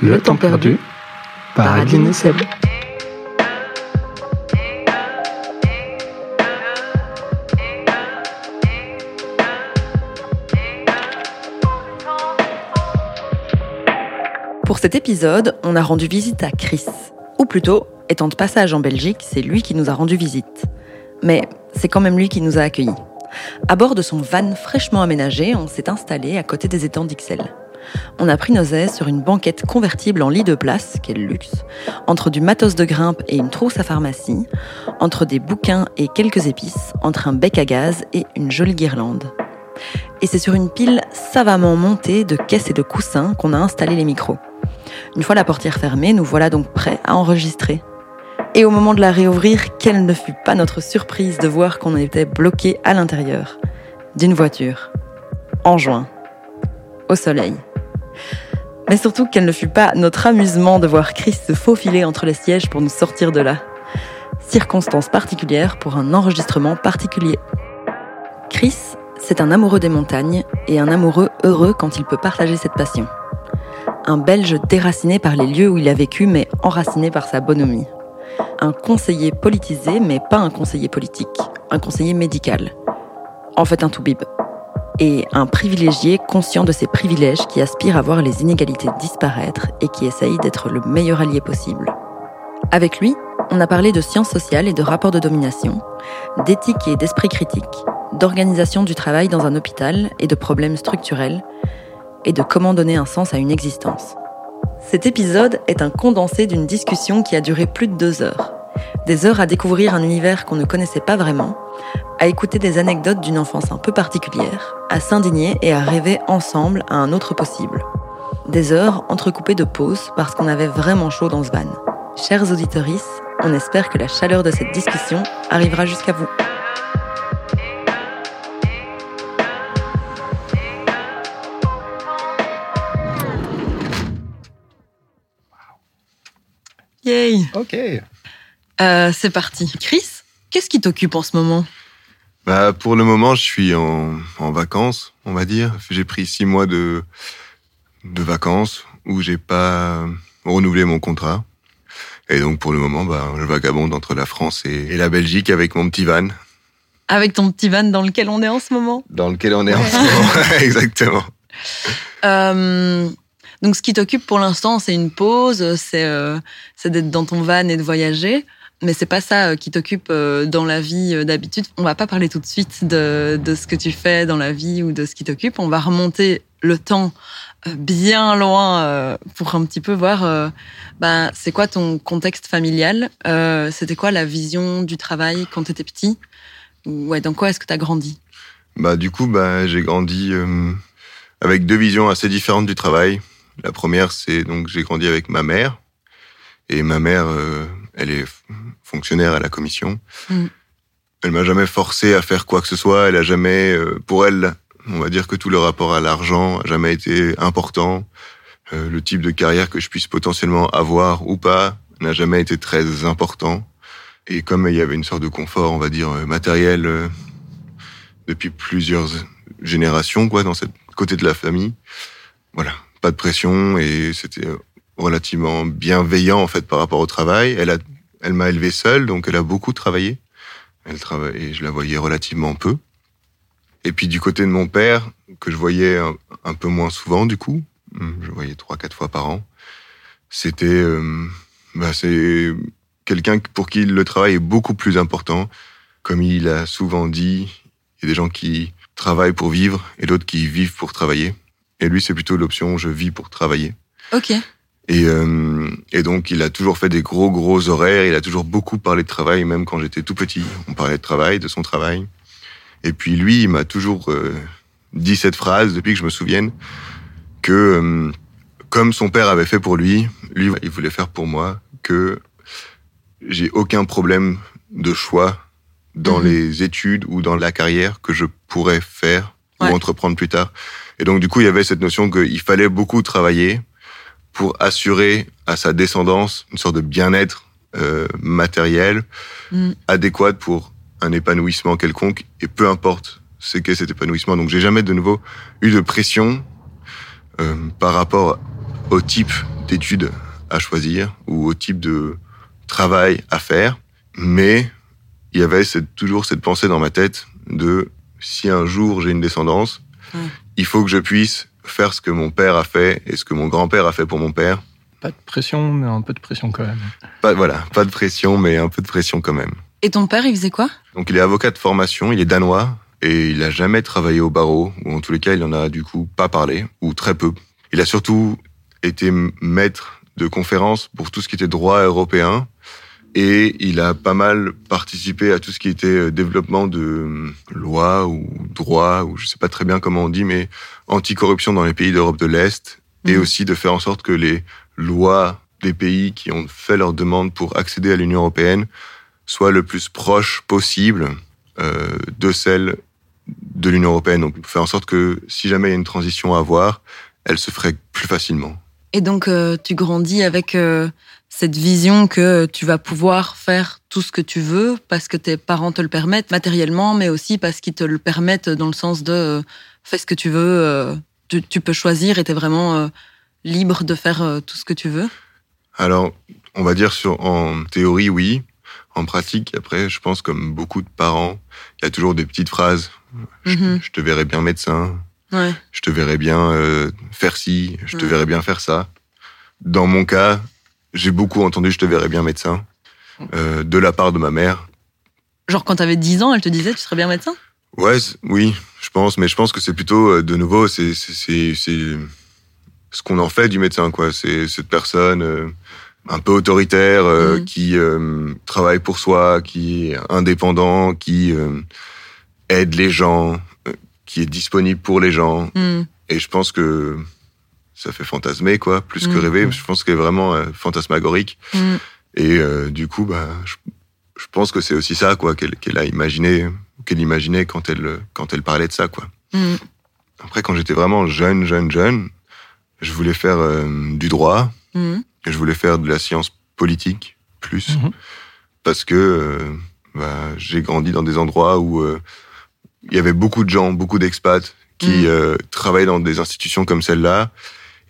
Le temps perdu par Seb. Pour cet épisode, on a rendu visite à Chris. Ou plutôt, étant de passage en Belgique, c'est lui qui nous a rendu visite. Mais c'est quand même lui qui nous a accueillis. À bord de son van fraîchement aménagé, on s'est installé à côté des étangs d'Ixelles. On a pris nos aises sur une banquette convertible en lit de place, quel luxe, entre du matos de grimpe et une trousse à pharmacie, entre des bouquins et quelques épices, entre un bec à gaz et une jolie guirlande. Et c'est sur une pile savamment montée de caisses et de coussins qu'on a installé les micros. Une fois la portière fermée, nous voilà donc prêts à enregistrer. Et au moment de la réouvrir, quelle ne fut pas notre surprise de voir qu'on était bloqué à l'intérieur d'une voiture, en juin, au soleil. Mais surtout quel ne fut pas notre amusement de voir Chris se faufiler entre les sièges pour nous sortir de là. Circonstance particulière pour un enregistrement particulier. Chris, c'est un amoureux des montagnes et un amoureux heureux quand il peut partager cette passion. Un Belge déraciné par les lieux où il a vécu mais enraciné par sa bonhomie. Un conseiller politisé mais pas un conseiller politique, un conseiller médical. En fait un toubib et un privilégié conscient de ses privilèges qui aspire à voir les inégalités disparaître et qui essaye d'être le meilleur allié possible. Avec lui, on a parlé de sciences sociales et de rapports de domination, d'éthique et d'esprit critique, d'organisation du travail dans un hôpital et de problèmes structurels, et de comment donner un sens à une existence. Cet épisode est un condensé d'une discussion qui a duré plus de deux heures. Des heures à découvrir un univers qu'on ne connaissait pas vraiment, à écouter des anecdotes d'une enfance un peu particulière, à s'indigner et à rêver ensemble à un autre possible. Des heures entrecoupées de pauses parce qu'on avait vraiment chaud dans ce van. Chers auditoris, on espère que la chaleur de cette discussion arrivera jusqu'à vous. Yay Ok. Euh, C'est parti. Chris, qu'est-ce qui t'occupe en ce moment? Bah, pour le moment, je suis en, en vacances, on va dire. J'ai pris six mois de, de vacances où j'ai pas renouvelé mon contrat. Et donc, pour le moment, bah, je vagabonde entre la France et, et la Belgique avec mon petit van, Avec ton petit van dans lequel on est en ce moment? Dans lequel on est en ce moment. Exactement. Euh, donc, ce qui t'occupe pour l'instant, c'est une pause, c'est euh, c'est d'être dans ton van et de voyager. Mais c'est pas ça euh, qui t'occupe euh, dans la vie euh, d'habitude. On va pas parler tout de suite de, de ce que tu fais dans la vie ou de ce qui t'occupe. On va remonter le temps bien loin pour un petit peu voir ben, c'est quoi ton contexte familial. C'était quoi la vision du travail quand tu étais petit? Ouais, dans quoi est-ce que tu as grandi? Bah, du coup, bah, j'ai grandi avec deux visions assez différentes du travail. La première, c'est donc j'ai grandi avec ma mère. Et ma mère, elle est fonctionnaire à la commission. Mm. Elle m'a jamais forcé à faire quoi que ce soit. Elle a jamais, euh, pour elle, on va dire que tout le rapport à l'argent a jamais été important. Euh, le type de carrière que je puisse potentiellement avoir ou pas n'a jamais été très important. Et comme il y avait une sorte de confort, on va dire, euh, matériel euh, depuis plusieurs générations, quoi, dans cette côté de la famille. Voilà, pas de pression et c'était relativement bienveillant en fait par rapport au travail. Elle a, elle m'a élevé seule, donc elle a beaucoup travaillé. Elle travaille et je la voyais relativement peu. Et puis du côté de mon père, que je voyais un, peu moins souvent du coup, hum, je voyais trois quatre fois par an. C'était, euh, bah, c'est quelqu'un pour qui le travail est beaucoup plus important. Comme il a souvent dit, il y a des gens qui travaillent pour vivre et d'autres qui vivent pour travailler. Et lui, c'est plutôt l'option je vis pour travailler. Ok. Et, euh, et donc, il a toujours fait des gros, gros horaires. Il a toujours beaucoup parlé de travail, même quand j'étais tout petit. On parlait de travail, de son travail. Et puis, lui, il m'a toujours euh, dit cette phrase, depuis que je me souvienne, que euh, comme son père avait fait pour lui, lui, il voulait faire pour moi, que j'ai aucun problème de choix dans Mhm. les études ou dans la carrière que je pourrais faire Ouais. ou entreprendre plus tard. Et donc, du coup, il y avait cette notion qu'il fallait beaucoup travailler pour assurer à sa descendance une sorte de bien-être euh, matériel Mm. adéquat pour un épanouissement quelconque et peu importe ce qu'est cet épanouissement. Donc j'ai jamais de nouveau eu de pression euh, par rapport au type d'études à choisir ou au type de travail à faire. Mais il y avait toujours cette pensée dans ma tête de si un jour j'ai une descendance, il faut que je puisse faire ce que mon père a fait et ce que mon grand-père a fait pour mon père. Pas de pression, mais un peu de pression quand même. Pas, voilà, pas de pression, mais un peu de pression quand même. Et ton père, il faisait quoi? Donc il est avocat de formation, il est danois et il a jamais travaillé au barreau, ou en tous les cas, il en a du coup pas parlé, ou très peu. Il a surtout été maître de conférences pour tout ce qui était droit européen, et il a pas mal participé à tout ce qui était euh, développement de euh, lois ou droit, ou je sais pas très bien comment on dit, mais anticorruption dans les pays d'Europe de l'Est, et mhm. aussi de faire en sorte que les lois des pays qui ont fait leur demande pour accéder à l'Union européenne soient le plus proches possible euh, de celles de l'Union européenne. Donc, faire en sorte que si jamais il y a une transition à avoir, elle se ferait plus facilement. Et donc, euh, tu grandis avec euh, cette vision que tu vas pouvoir faire tout ce que tu veux parce que tes parents te le permettent matériellement, mais aussi parce qu'ils te le permettent dans le sens de euh, fais ce que tu veux, tu, tu, peux choisir et tu es vraiment libre de faire tout ce que tu veux. Alors, on va dire sur en théorie, oui. En pratique, après, je pense comme beaucoup de parents, il y a toujours des petites phrases. je, mhm. te verrai bien médecin, je te verrais bien euh, faire ci, je te verrais bien faire ça. Dans mon cas, j'ai beaucoup entendu je te verrais bien médecin euh, de la part de ma mère. Genre quand t'avais 10 ans, elle te disait tu serais bien médecin? Ouais, oui, je pense, mais je pense que c'est plutôt euh, de nouveau c'est c'est ce qu'on en fait du médecin quoi. C'est cette personne un peu autoritaire mmh. qui travaille pour soi, qui est indépendant, qui aide les gens, qui est disponible pour les gens. Hmm. Et je pense que ça fait fantasmer, quoi, plus que hmm. rêver. Je pense qu'elle est vraiment euh, fantasmagorique. Et euh, du coup, bah, je, pense que c'est aussi ça, quoi, qu'elle a imaginé, qu'elle imaginait quand elle, quand elle parlait de ça, quoi. Après, quand j'étais vraiment jeune, jeune, jeune, je voulais faire euh, du droit. Je voulais faire de la science politique, plus. Parce que bah, j'ai grandi dans des endroits où il y avait beaucoup de gens, beaucoup d'expats qui mm. euh, travaillaient dans des institutions comme celle-là.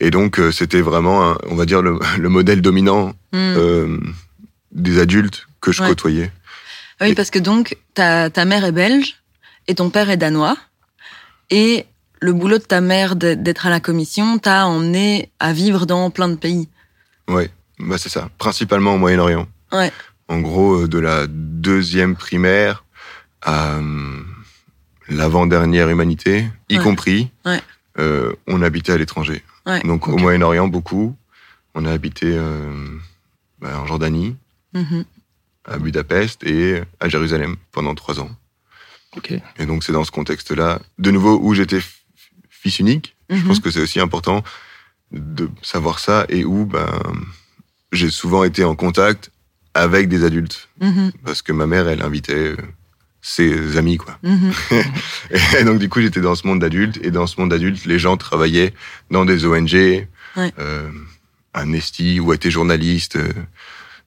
Et donc, euh, c'était vraiment, on va dire, le, modèle dominant mm. euh, des adultes que je côtoyais. Ah oui, parce que donc, ta, ta mère est belge et ton père est danois. Et le boulot de ta mère d'être à la commission t'a emmené à vivre dans plein de pays. Oui, bah c'est ça. Principalement au Moyen-Orient. Ouais. En gros, de la deuxième primaire à l'avant-dernière humanité, y compris, euh, on habitait à l'étranger. Donc au Moyen-Orient, beaucoup. On a habité euh, bah, en Jordanie, mm-hmm. à Budapest et à Jérusalem pendant trois ans. Et donc c'est dans ce contexte-là, de nouveau, où j'étais fils unique. Je mm-hmm. pense que c'est aussi important de savoir ça et où ben, j'ai souvent été en contact avec des adultes. Mm-hmm. Parce que ma mère, elle invitait euh, ses amis, quoi. Mhm. et donc, du coup, j'étais dans ce monde d'adultes, et dans ce monde d'adultes, les gens travaillaient dans des ONG, euh, à Nesti, ou étaient journalistes euh,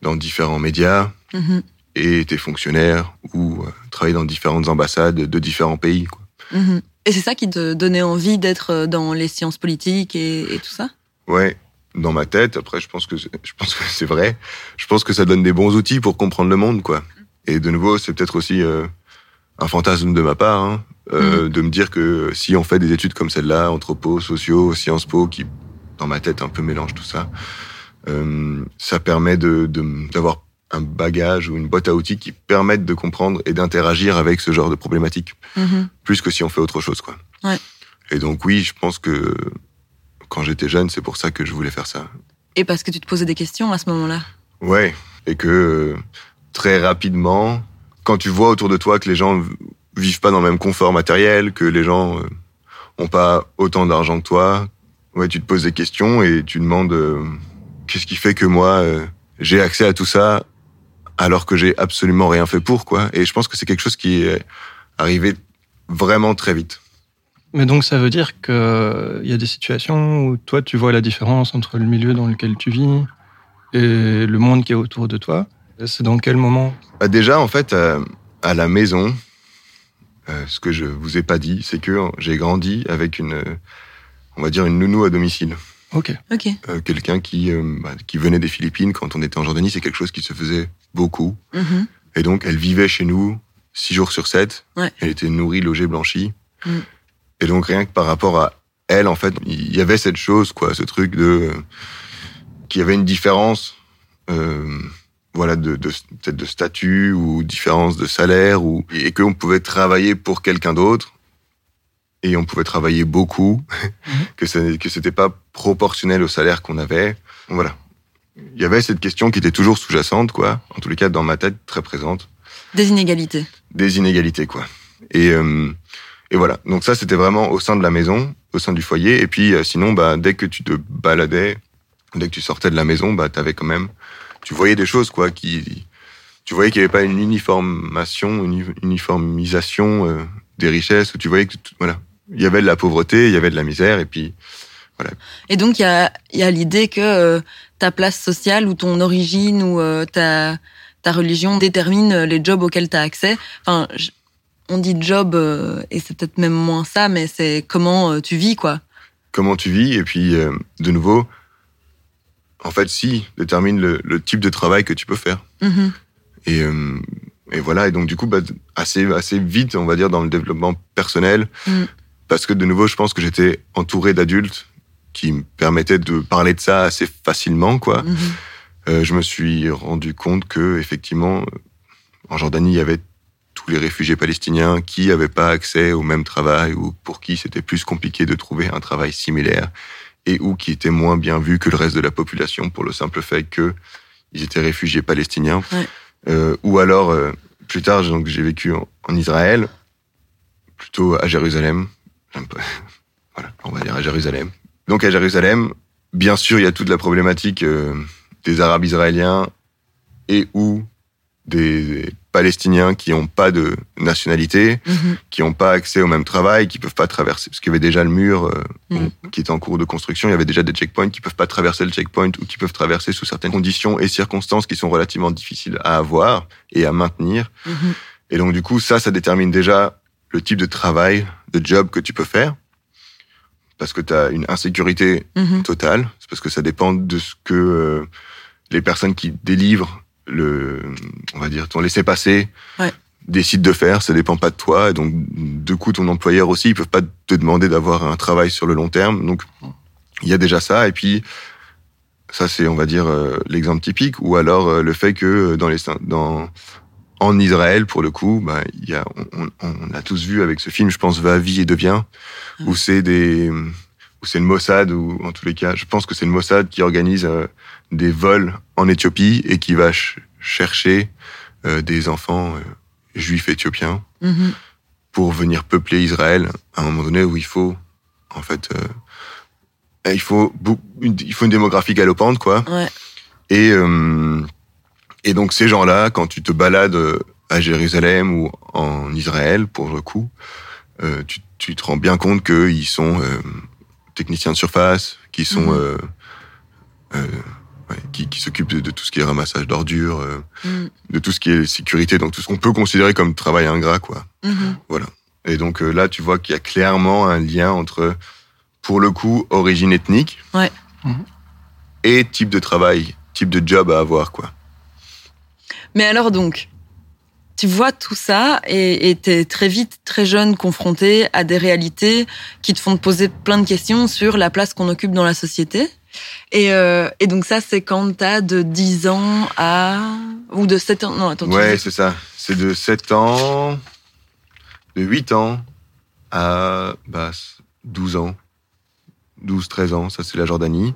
dans différents médias, mhm. et étaient fonctionnaires, ou euh, travaillaient dans différentes ambassades de différents pays, quoi. Mhm. Et c'est ça qui te donnait envie d'être dans les sciences politiques et, tout ça? Ouais, dans ma tête. Après, je pense que je pense que c'est vrai. Je pense que ça donne des bons outils pour comprendre le monde, quoi. Et de nouveau, c'est peut-être aussi un fantasme de ma part, hein, euh, mhm. de me dire que si on fait des études comme celle-là, anthropo, sociaux, Sciences Po, qui dans ma tête un peu mélange tout ça, euh, ça permet de d'avoir un bagage ou une boîte à outils qui permettent de comprendre et d'interagir avec ce genre de problématiques, mhm. plus que si on fait autre chose, quoi. Ouais. Et donc oui, je pense que quand j'étais jeune, c'est pour ça que je voulais faire ça. Et parce que tu te posais des questions à ce moment-là. Ouais, et que euh, très rapidement, quand tu vois autour de toi que les gens vivent pas dans le même confort matériel, que les gens euh, ont pas autant d'argent que toi, ouais, tu te poses des questions et tu demandes euh, qu'est-ce qui fait que moi euh, j'ai accès à tout ça alors que j'ai absolument rien fait pour quoi. Et je pense que c'est quelque chose qui est arrivé vraiment très vite. Mais donc ça veut dire qu'il y a des situations où toi tu vois la différence entre le milieu dans lequel tu vis et le monde qui est autour de toi. C'est dans quel moment bah, Déjà, en fait, euh, à la maison, euh, ce que je vous ai pas dit, c'est que j'ai grandi avec une, on va dire, une nounou à domicile. Ok. Ok. Euh, quelqu'un qui, euh, bah, qui venait des Philippines quand on était en Jordanie, c'est quelque chose qui se faisait beaucoup. Mhm. Et donc, elle vivait chez nous six jours sur sept. Ouais. Elle était nourrie, logée, blanchie. Mm. Et donc, rien que par rapport à elle, en fait, il y avait cette chose, quoi, ce truc de qu'il y avait une différence, euh, voilà, de, de peut-être de statut ou différence de salaire, ou et qu'on pouvait travailler pour quelqu'un d'autre et on pouvait travailler beaucoup, que ça, que c'était pas proportionnel au salaire qu'on avait. Voilà. Il y avait cette question qui était toujours sous-jacente, quoi. En tous les cas, dans ma tête, très présente Des inégalités. des inégalités, quoi. Et, euh, et voilà. Donc ça, c'était vraiment au sein de la maison, au sein du foyer. Et puis, euh, sinon, bah, dès que tu te baladais, dès que tu sortais de la maison, bah, t'avais quand même, tu voyais des choses, quoi, qui, tu voyais qu'il n'y avait pas une uniformation, une uni- uniformisation euh, des richesses, où tu voyais que, voilà, il y avait de la pauvreté, il y avait de la misère, et puis, Et donc, il y a, il y a l'idée que euh, ta place sociale ou ton origine ou euh, ta, ta religion détermine les jobs auxquels tu as accès. Enfin, on dit job, euh, et c'est peut-être même moins ça, mais c'est comment tu vis, quoi. comment tu vis, et puis, de nouveau, en fait, si, détermine le, le type de travail que tu peux faire. Mhm. Et, euh, et voilà, et donc du coup, bah, assez, assez vite, on va dire, dans le développement personnel, Mm. parce que de nouveau, je pense que j'étais entouré d'adultes qui me permettaient de parler de ça assez facilement, quoi. Mhm. Euh, je me suis rendu compte que, effectivement, en Jordanie, il y avait tous les réfugiés palestiniens qui n'avaient pas accès au même travail ou pour qui c'était plus compliqué de trouver un travail similaire et ou qui étaient moins bien vus que le reste de la population pour le simple fait que ils étaient réfugiés palestiniens. Ouais. Euh, ou alors, euh, plus tard, donc, j'ai vécu en, en Israël, plutôt à Jérusalem. Voilà, on va dire à Jérusalem. Donc à Jérusalem, bien sûr, il y a toute la problématique euh, des Arabes israéliens et ou des Palestiniens qui n'ont pas de nationalité, Mhm. qui n'ont pas accès au même travail, qui peuvent pas traverser, parce qu'il y avait déjà le mur euh, qui était en cours de construction, il y avait déjà des checkpoints qui peuvent pas traverser le checkpoint ou qui peuvent traverser sous certaines conditions et circonstances qui sont relativement difficiles à avoir et à maintenir. Mhm. Et donc du coup, ça, ça détermine déjà le type de travail, de job que tu peux faire, parce que tu as une insécurité Mhm. totale. C'est parce que ça dépend de ce que euh, les personnes qui délivrent le, on va dire, ton laissez-passer Ouais. décident de faire. Ça dépend pas de toi. Et donc, du coup, ton employeur aussi, ils peuvent pas te demander d'avoir un travail sur le long terme. Donc, il y a déjà ça. Et puis, ça, c'est, on va dire, euh, l'exemple typique. Ou alors, euh, le fait que euh, dans les, dans, en Israël, pour le coup, bah, il y a, on, on, on a tous vu avec ce film, je pense, Va, vie et devient, où c'est des, où c'est le Mossad, ou en tous les cas, je pense que c'est le Mossad qui organise euh, des vols en Éthiopie et qui va ch- chercher euh, des enfants euh, juifs éthiopiens Mhm. pour venir peupler Israël à un moment donné où il faut, en fait, euh, il faut une, il faut une démographie galopante, quoi. Ouais. Et, euh, et donc ces gens-là, quand tu te balades à Jérusalem ou en Israël, pour le coup, euh, tu, tu te rends bien compte qu'ils sont euh, techniciens de surface, qui sont Mhm. Ouais, qui, qui s'occupent de, de tout ce qui est ramassage d'ordures, euh, Mhm. de tout ce qui est sécurité, donc tout ce qu'on peut considérer comme travail ingrat, quoi. Mhm. Et donc euh, là, tu vois qu'il y a clairement un lien entre, pour le coup, origine ethnique Ouais. Mhm. et type de travail, type de job à avoir, quoi. Mais alors donc, tu vois tout ça et tu es très vite, très jeune, confronté à des réalités qui te font te poser plein de questions sur la place qu'on occupe dans la société. Et, euh, et donc ça, c'est quand tu as de 10 ans à... ou de 7 ans. Non, attends. Ouais, c'est ça. C'est de 7 ans, de 8 ans à bah, 12 ans. 12, 13 ans, ça c'est la Jordanie.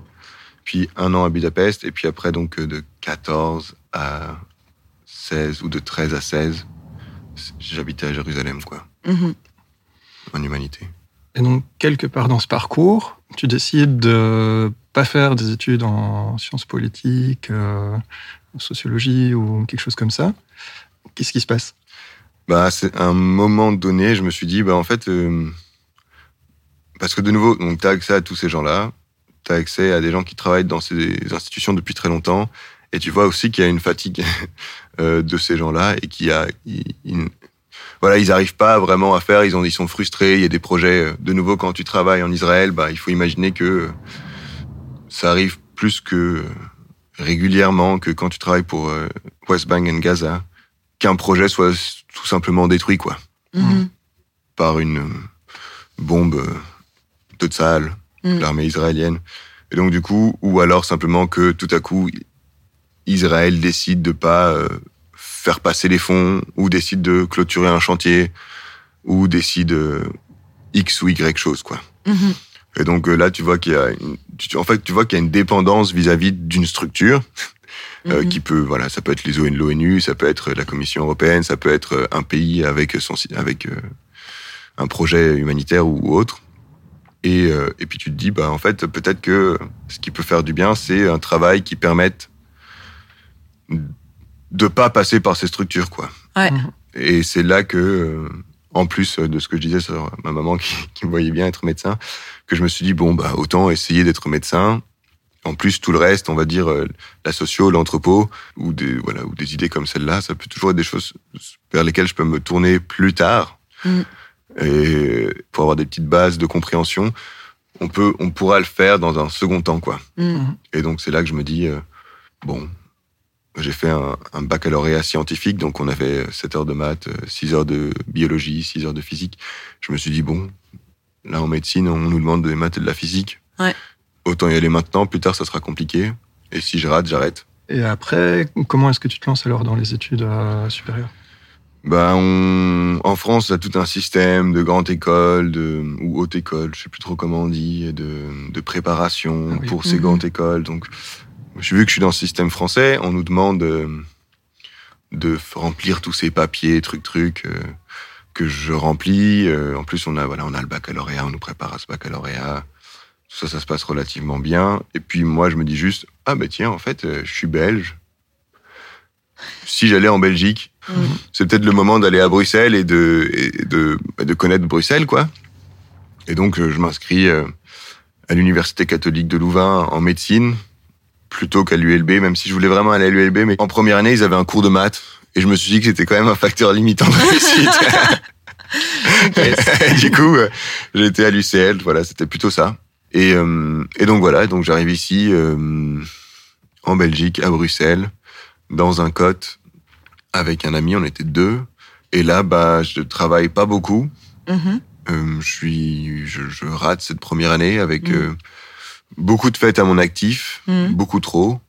Puis un an à Budapest, et puis après donc euh, de 14 à 16 ou de 13 à 16, j'habitais à Jérusalem, quoi, Mhm. en humanité. Et donc, quelque part dans ce parcours, tu décides de pas faire des études en sciences politiques, euh, en sociologie ou quelque chose comme ça. Qu'est-ce qui se passe? Bah, c'est un moment donné, je me suis dit, bah, en fait, euh, parce que de nouveau, donc, as accès à tous ces gens-là, tu as accès à des gens qui travaillent dans ces institutions depuis très longtemps, et tu vois aussi qu'il y a une fatigue euh, de ces gens-là, et qu'il y a. ils- voilà, ils n'arrivent pas vraiment à faire, ils, ont, ils sont frustrés, il y a des projets. euh, De nouveau, quand tu travailles en Israël, bah, il faut imaginer que ça arrive plus que régulièrement que quand tu travailles pour euh, West Bank and Gaza, qu'un projet soit tout simplement détruit, quoi, Mhm. par une euh, bombe euh, de Tsahal, Mm. l'armée israélienne. Et donc, du coup, ou alors simplement que tout à coup, Israël décide de pas euh, faire passer les fonds, ou décide de clôturer un chantier, ou décide euh, X ou Y chose, quoi. Mhm. Et donc euh, là, tu vois qu'il y a, une, tu- en fait, tu vois qu'il y a une dépendance vis-à-vis d'une structure euh, Mhm. qui peut, voilà, ça peut être les ON, l'ONU, ça peut être la Commission européenne, ça peut être un pays avec son, avec euh, un projet humanitaire ou autre. Et, euh, et puis tu te dis, bah en fait, peut-être que ce qui peut faire du bien, c'est un travail qui permette de pas passer par ces structures, quoi. Ouais. Mhm. Et c'est là que, euh, en plus de ce que je disais sur ma maman qui, qui me voyait bien être médecin, que je me suis dit bon bah autant essayer d'être médecin. En plus tout le reste, on va dire euh, la socio, l'entrepôt ou des voilà ou des idées comme celle-là, ça peut toujours être des choses vers lesquelles je peux me tourner plus tard. Mm. Et pour avoir des petites bases de compréhension, on peut on pourra le faire dans un second temps quoi. Mhm. Et donc c'est là que je me dis, euh, bon, j'ai fait un, un baccalauréat scientifique, donc on avait 7 heures de maths, 6 heures de biologie, 6 heures de physique. Je me suis dit, bon, là en médecine, on nous demande des maths et de la physique. Ouais. Autant y aller maintenant, plus tard ça sera compliqué. Et si je rate, j'arrête. Et après, comment est-ce que tu te lances alors dans les études euh, supérieures? Ben, on, en France, on a tout un système de grande école, de, ou haute école, je sais plus trop comment on dit, de, de préparation Ah oui. pour ces Mhm. grandes écoles. Donc, vu que je suis dans le système français, on nous demande euh, de remplir tous ces papiers, trucs, trucs, euh, que je remplis. Euh, en plus, on a, voilà, on a le baccalauréat, on nous prépare à ce baccalauréat. Tout ça, ça se passe relativement bien. Et puis, moi, je me dis juste, ah ben tiens, en fait, euh, je suis belge. Si j'allais en Belgique, Mhm. c'est peut-être le moment d'aller à Bruxelles et de, et de, de connaître Bruxelles, quoi. Et donc, je m'inscris à l'Université catholique de Louvain en médecine, plutôt qu'à l'ULB, même si je voulais vraiment aller à l'ULB. Mais en première année, ils avaient un cours de maths. Et je me suis dit que c'était quand même un facteur limitant de réussite. du coup, euh, été à l'UCL, voilà, c'était plutôt ça. Et, euh, et donc voilà, donc j'arrive ici, euh, en Belgique, à Bruxelles, dans un cote avec un ami, on était deux. Et là, bah, je travaille pas beaucoup. Mhm. Euh, je suis, je, je rate cette première année avec Mm. Beaucoup de fêtes à mon actif, Mhm. beaucoup trop,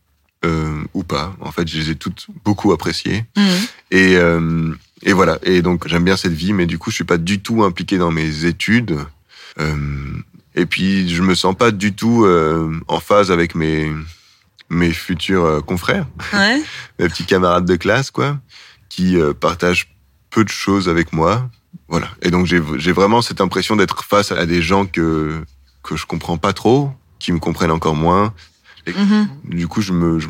euh, ou pas. En fait, je les ai toutes beaucoup appréciées. Mhm. Et, euh, et voilà. Et donc, j'aime bien cette vie, mais du coup, je suis pas du tout impliqué dans mes études. Euh, et puis, je me sens pas du tout euh, en phase avec mes mes futurs euh, confrères, Ouais. mes petits camarades de classe, quoi, qui euh, partagent peu de choses avec moi. Voilà. Et donc, j'ai j'ai vraiment cette impression d'être face à des gens que que je comprends pas trop, qui me comprennent encore moins. Mhm. Du coup, je me, je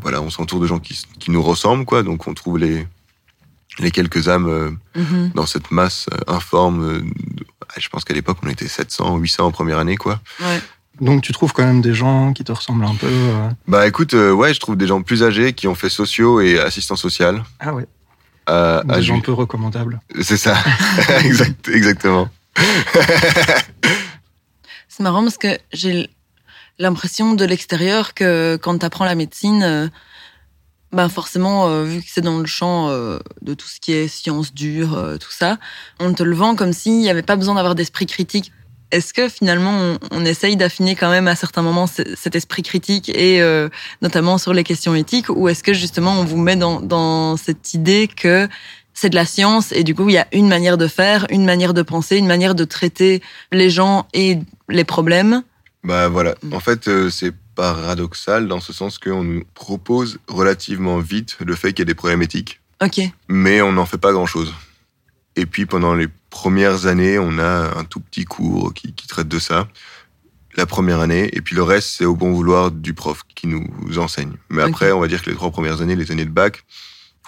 voilà, on s'entoure de gens qui, qui nous ressemblent, quoi. Donc, on trouve les, les quelques âmes euh, Mhm. dans cette masse euh, informe. euh, je pense qu'à l'époque, on était 700, 800 en première année, quoi. Ouais. Donc tu trouves quand même des gens qui te ressemblent un peu. euh, Bah, écoute, euh, ouais, je trouve des gens plus âgés qui ont fait sociaux et assistants social. Ah ouais, des gens Ju- peu recommandables. C'est ça. exact, exactement. C'est marrant parce que j'ai l'impression de l'extérieur que quand tu apprends la médecine, euh, ben forcément, euh, vu que c'est dans le champ euh, de tout ce qui est sciences dures, euh, tout ça, on te le vend comme s'il n'y avait pas besoin d'avoir d'esprit critique. Est-ce que finalement, on, essaye d'affiner quand même à certains moments ce- cet esprit critique et notamment sur les questions éthiques, ou est-ce que justement on vous met dans, dans cette idée que c'est de la science et du coup il y a une manière de faire, une manière de penser, une manière de traiter les gens et les problèmes Bah voilà. Mm. En fait, euh, c'est paradoxal dans ce sens qu'on nous propose relativement vite le fait qu'il y a des problématiques éthiques. Ok. mais on n'en fait pas grand-chose. Et puis pendant les premières années, on a un tout petit cours qui, qui traite de ça, la première année, et puis le reste, c'est au bon vouloir du prof qui nous enseigne. Mais après, on va dire que les trois premières années, les années de bac,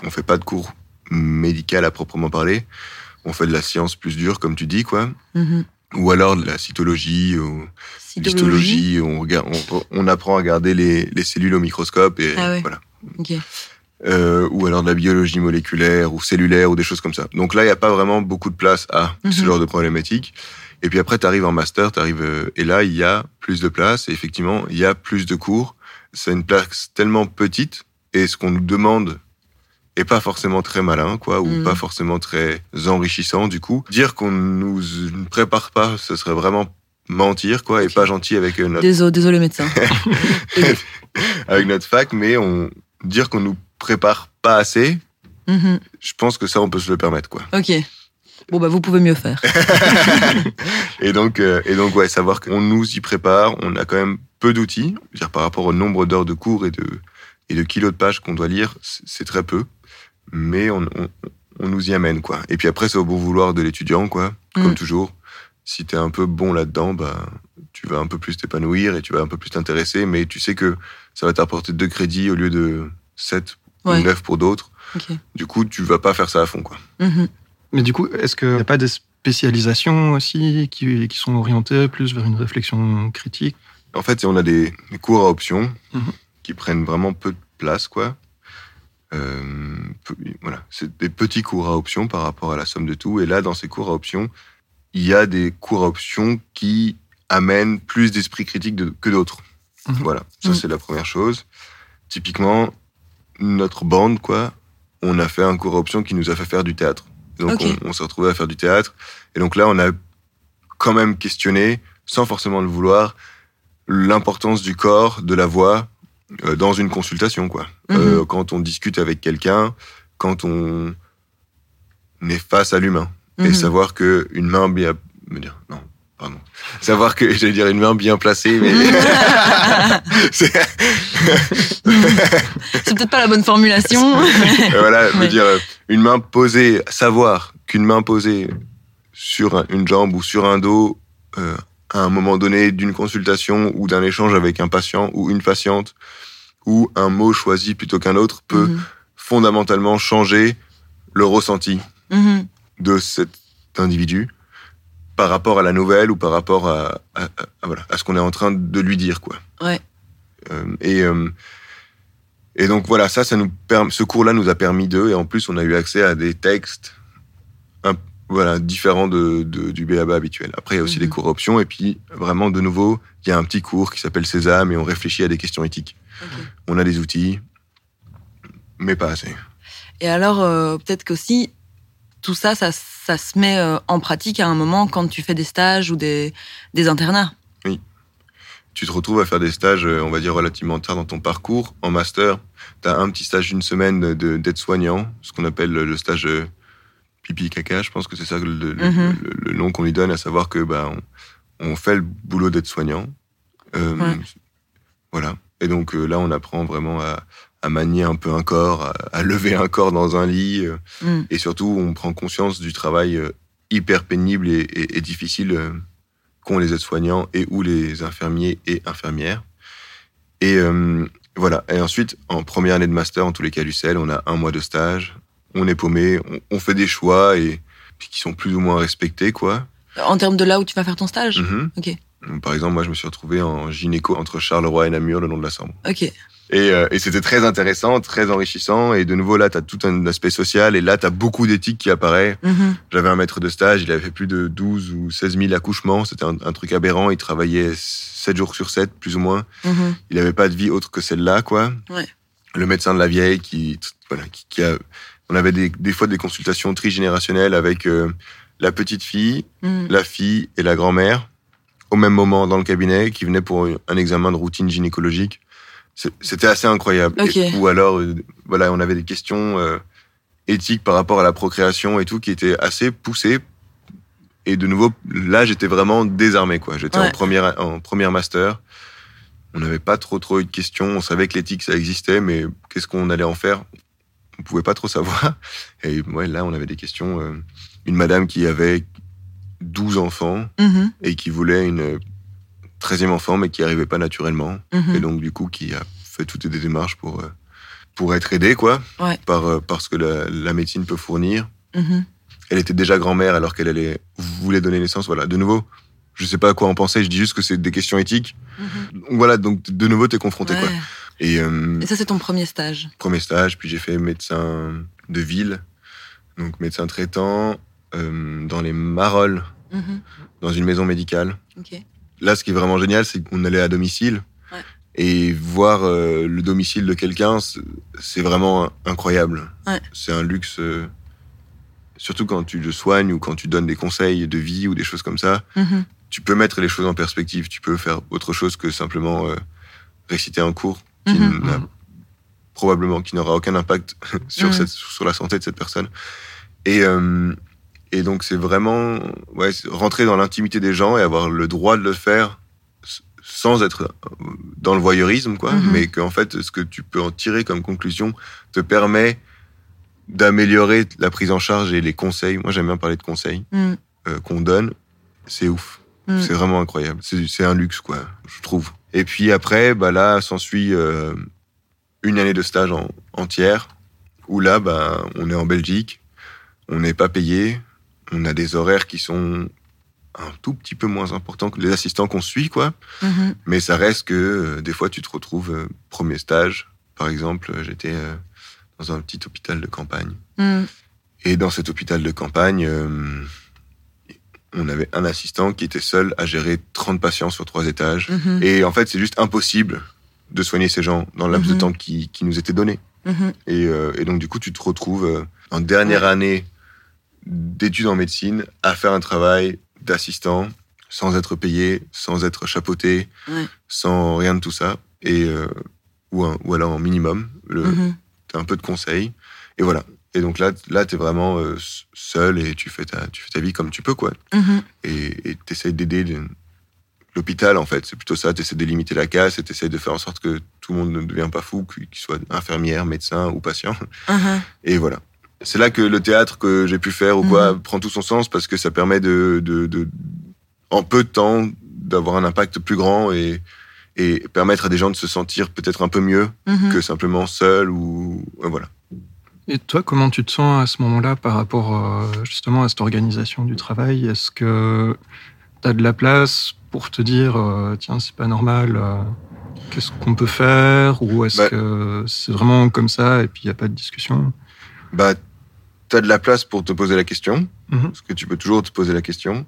on fait pas de cours médical à proprement parler. On fait de la science plus dure, comme tu dis, quoi. Mhm. Ou alors de la cytologie, ou l'histologie. On, regarde, on, on apprend à regarder les, les cellules au microscope, et Ah ouais. voilà Ok. euh, ou alors de la biologie moléculaire ou cellulaire ou des choses comme ça. Donc là, il n'y a pas vraiment beaucoup de place à ce Mhm. genre de problématique. Et puis après, tu arrives en master, t'arrives, euh, et là, il y a plus de place, et effectivement, il y a plus de cours. C'est une place tellement petite, et ce qu'on nous demande est pas forcément très malin, quoi, ou Mm. pas forcément très enrichissant, du coup. Dire qu'on nous prépare pas, ce serait vraiment mentir, quoi, et pas gentil avec euh, notre, Désolé, désolé médecin. avec notre fac, mais on, dire qu'on nous prépare pas assez, Mhm. je pense que ça, on peut se le permettre, quoi. Ok. Bon, bah, vous pouvez mieux faire. Et donc, euh, et donc, ouais, savoir qu'on nous y prépare, on a quand même peu d'outils, dire par rapport au nombre d'heures de cours et de et de kilos de pages qu'on doit lire, c'est très peu, mais on, on, on nous y amène quoi. Et puis après, c'est au bon vouloir de l'étudiant quoi, comme Mm. toujours. Si t'es un peu bon là-dedans, bah tu vas un peu plus t'épanouir et tu vas un peu plus t'intéresser, mais tu sais que ça va t'apporter deux crédits au lieu de 7 Ouais. ou 9 pour d'autres. Du coup, tu vas pas faire ça à fond quoi. Mhm. Mais du coup, est-ce qu'il n'y a pas des spécialisations aussi qui, qui sont orientées plus vers une réflexion critique? En fait, on a des, des cours à option Mhm. qui prennent vraiment peu de place, quoi. Euh, voilà, c'est des petits cours à option par rapport à la somme de tout. Et là, dans ces cours à option, il y a des cours à option qui amènent plus d'esprit critique de- que d'autres. Mhm. Voilà, ça Mhm. c'est la première chose. Typiquement, notre bande, quoi, on a fait un cours à option qui nous a fait faire du théâtre. Donc on, on s'est retrouvé à faire du théâtre. Et donc là, on a quand même questionné, sans forcément le vouloir, l'importance du corps, de la voix dans une consultation, quoi. Mhm. Euh, quand on discute avec quelqu'un, quand on est face à l'humain, et Mhm. savoir que une main bien, me dire non, pardon, savoir que j'allais dire une main bien placée, mais c'est- peut-être pas la bonne formulation. Euh, voilà, Ouais. dire, euh, une main posée, savoir qu'une main posée sur un- une jambe ou sur un dos, euh, à un moment donné d'une consultation ou d'un échange avec un patient ou une patiente, ou un mot choisi plutôt qu'un autre, peut Mhm. fondamentalement changer le ressenti Mhm. de cet individu par rapport à la nouvelle ou par rapport à, à- à- à- voilà, à ce qu'on est en train de lui dire. Quoi. Ouais. Euh, et, euh, et donc voilà, ça, ça nous ce cours-là nous a permis d'eux, et en plus on a eu accès à des textes un- voilà, de, de- du BABA habituel. Après, il y a aussi Mhm. des cours options, et puis vraiment, de nouveau, il y a un petit cours qui s'appelle Sésame, et on réfléchit à des questions éthiques. On a des outils, mais pas assez. Et alors, euh, peut-être qu'aussi, tout ça, ça, ça se met euh, en pratique à un moment quand tu fais des stages ou des, des internats. tu te retrouves à faire des stages, euh, on va dire, relativement tard dans ton parcours. En master, tu as un petit stage d'une semaine de- d'aide-soignant, ce qu'on appelle le stage euh, pipi caca, je pense que c'est ça le, le- Mhm. le- le nom qu'on lui donne, à savoir que bah, on, on fait le boulot d'aide-soignant. Euh, Ouais. Voilà. Et donc euh, là, on apprend vraiment à, à manier un peu un corps, à, à lever un corps dans un lit. euh, Mm. et surtout, on prend conscience du travail euh, hyper pénible et, et- et difficile euh, qu'ont les aides-soignants et ou les infirmiers et infirmières. Et euh, voilà. Et ensuite, en première année de master, en tous les cas du CEL, on a un mois de stage. On est paumé, on, on fait des choix et qui sont plus ou moins respectés, quoi. En termes de là où tu vas faire ton stage Mhm. Ok. Par exemple, moi, je me suis retrouvé en gynéco entre Charleroi et Namur, le long de la Sambre. Ok. Et, euh, et c'était très intéressant, très enrichissant. Et de nouveau, là, tu as tout un aspect social. Et là, tu as beaucoup d'éthique qui apparaît. Mhm. J'avais un maître de stage, il avait fait plus de 12 ou 16 000 accouchements. C'était un, un truc aberrant. Il travaillait 7 jours sur 7, plus ou moins. Mhm. Il n'avait pas de vie autre que celle-là, quoi. Ouais. Le médecin de la vieille qui, voilà, qui, qui a, on avait des, des fois des consultations trigénérationnelles avec euh, la petite fille, Mhm. la fille et la grand-mère au même moment dans le cabinet qui venaient pour un examen de routine gynécologique. C'était assez incroyable. Et- ou alors, euh, voilà, on avait des questions euh, éthiques par rapport à la procréation et tout qui étaient assez poussées. Et de nouveau, là, j'étais vraiment désarmé, quoi. J'étais Ouais. en première, en première master. On n'avait pas trop, trop eu de questions. On savait que l'éthique, ça existait, mais qu'est-ce qu'on allait en faire? On pouvait pas trop savoir. Et ouais, là, on avait des questions. euh, une madame qui avait 12 enfants Mhm. et qui voulait une 13e enfant, mais qui arrivait pas naturellement. Mhm. Et donc, du coup, qui a fait toutes des démarches pour, euh, pour être aidée, quoi, Ouais. par, euh, par ce que la, la médecine peut fournir. Mhm. Elle était déjà grand-mère alors qu'elle allait, voulait donner naissance. Voilà, de nouveau, je sais pas à quoi en penser, je dis juste que c'est des questions éthiques. Donc, Voilà, donc de nouveau, t'es confronté, quoi. Et euh, Et ça, c'est ton premier stage. premier stage, puis j'ai fait médecin de ville, donc médecin traitant euh, dans les Marolles Mhm. dans une maison médicale. Là, ce qui est vraiment génial, c'est qu'on allait à domicile. Ouais. Et voir euh, le domicile de quelqu'un, c'est- vraiment incroyable. Ouais. C'est un luxe, surtout quand tu le soignes ou quand tu donnes des conseils de vie ou des choses comme ça. Mhm. Tu peux mettre les choses en perspective. Tu peux faire autre chose que simplement euh, réciter un cours qui Mhm. n'a probablement qui n'aura aucun impact sur, Mhm. cette, sur la santé de cette personne. Et, euh, et donc, c'est vraiment ouais, rentrer dans l'intimité des gens et avoir le droit de le faire sans être dans le voyeurisme, quoi. Mhm. Mais qu'en fait, ce que tu peux en tirer comme conclusion te permet d'améliorer la prise en charge et les conseils. Moi, j'aime bien parler de conseils Mhm. euh, qu'on donne. C'est ouf. Mhm. C'est vraiment incroyable. C'est c'est un luxe, quoi, je trouve. Et puis après, bah là, s'ensuit euh, une année de stage en, entière, où là, bah, on est en Belgique, on n'est pas payé, on a des horaires qui sont un tout petit peu moins importants que les assistants qu'on suit, quoi. Mhm. Mais ça reste que euh, des fois, tu te retrouves euh, premier stage. Par exemple, j'étais euh, dans un petit hôpital de campagne. Mhm. Et dans cet hôpital de campagne, on avait un assistant qui était seul à gérer 30 patients sur trois étages. Mhm. Et en fait, c'est juste impossible de soigner ces gens dans le laps Mhm. de temps qui, qui nous était donné. Mhm. Et, euh, et donc, du coup, tu te retrouves euh, en dernière année d'études en médecine à faire un travail d'assistant sans être payé, sans être chapeauté, Ouais. sans rien de tout ça. Et, euh, ou, un- ou alors en minimum, le, Mhm. t'as un peu de conseils. Et voilà. Et donc là, là t'es vraiment euh, seul et tu fais, ta, tu fais ta vie comme tu peux, quoi. Mhm. Et t'essayes d'aider le- l'hôpital, en fait. C'est plutôt ça. T'essaies de limiter la casse et t'essayes de faire en sorte que tout le monde ne devienne pas fou, qu'il soit infirmière, médecin ou patient. Mhm. Et voilà. C'est là que le théâtre que j'ai pu faire ou quoi Mhm. prend tout son sens parce que ça permet de, de, de en peu de temps, d'avoir un impact plus grand et, et permettre à des gens de se sentir peut-être un peu mieux que simplement seul ou ouais, voilà. Et toi, comment tu te sens à ce moment-là par rapport euh, justement à cette organisation du travail? Est-ce que tu as de la place pour te dire, euh, tiens, c'est pas normal, euh, qu'est-ce qu'on peut faire? Ou est-ce Bah- que c'est vraiment comme ça et puis il n'y a pas de discussion? Bah, t'as de la place pour te poser la question, Mhm. parce que tu peux toujours te poser la question,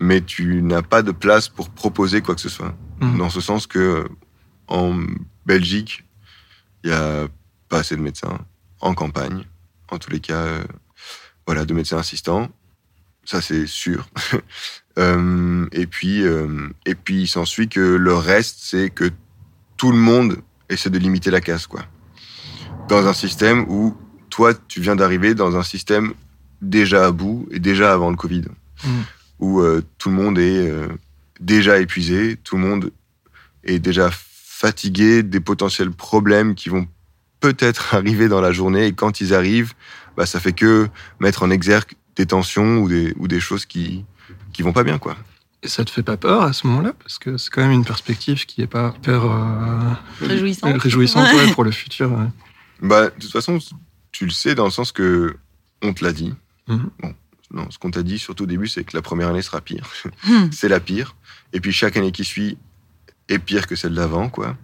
mais tu n'as pas de place pour proposer quoi que ce soit. Mhm. Dans ce sens que en Belgique, il y a pas assez de médecins en campagne, en tous les cas, euh, voilà, de médecins assistants, ça c'est sûr. Euh, et puis, euh, et puis il s'ensuit que le reste, c'est que tout le monde essaie de limiter la casse, quoi. Dans un système où toi, tu viens d'arriver dans un système déjà à bout et déjà avant le Covid, Mhm. où tout le monde est déjà épuisé, tout le monde est déjà fatigué des potentiels problèmes qui vont peut-être arriver dans la journée et quand ils arrivent, bah, ça fait que mettre en exergue des tensions ou des, ou des choses qui, qui vont pas bien, quoi. Et ça te fait pas peur à ce moment-là? Parce que c'est quand même une perspective qui est pas hyper euh, Réjouissante. réjouissante Ouais. ouais, pour le futur. ouais. Bah, de toute façon, tu le sais dans le sens que on te l'a dit. Mhm. Bon, non, ce qu'on t'a dit surtout au début, c'est que la première année sera pire. Mhm. c'est la pire. Et puis chaque année qui suit est pire que celle d'avant, quoi.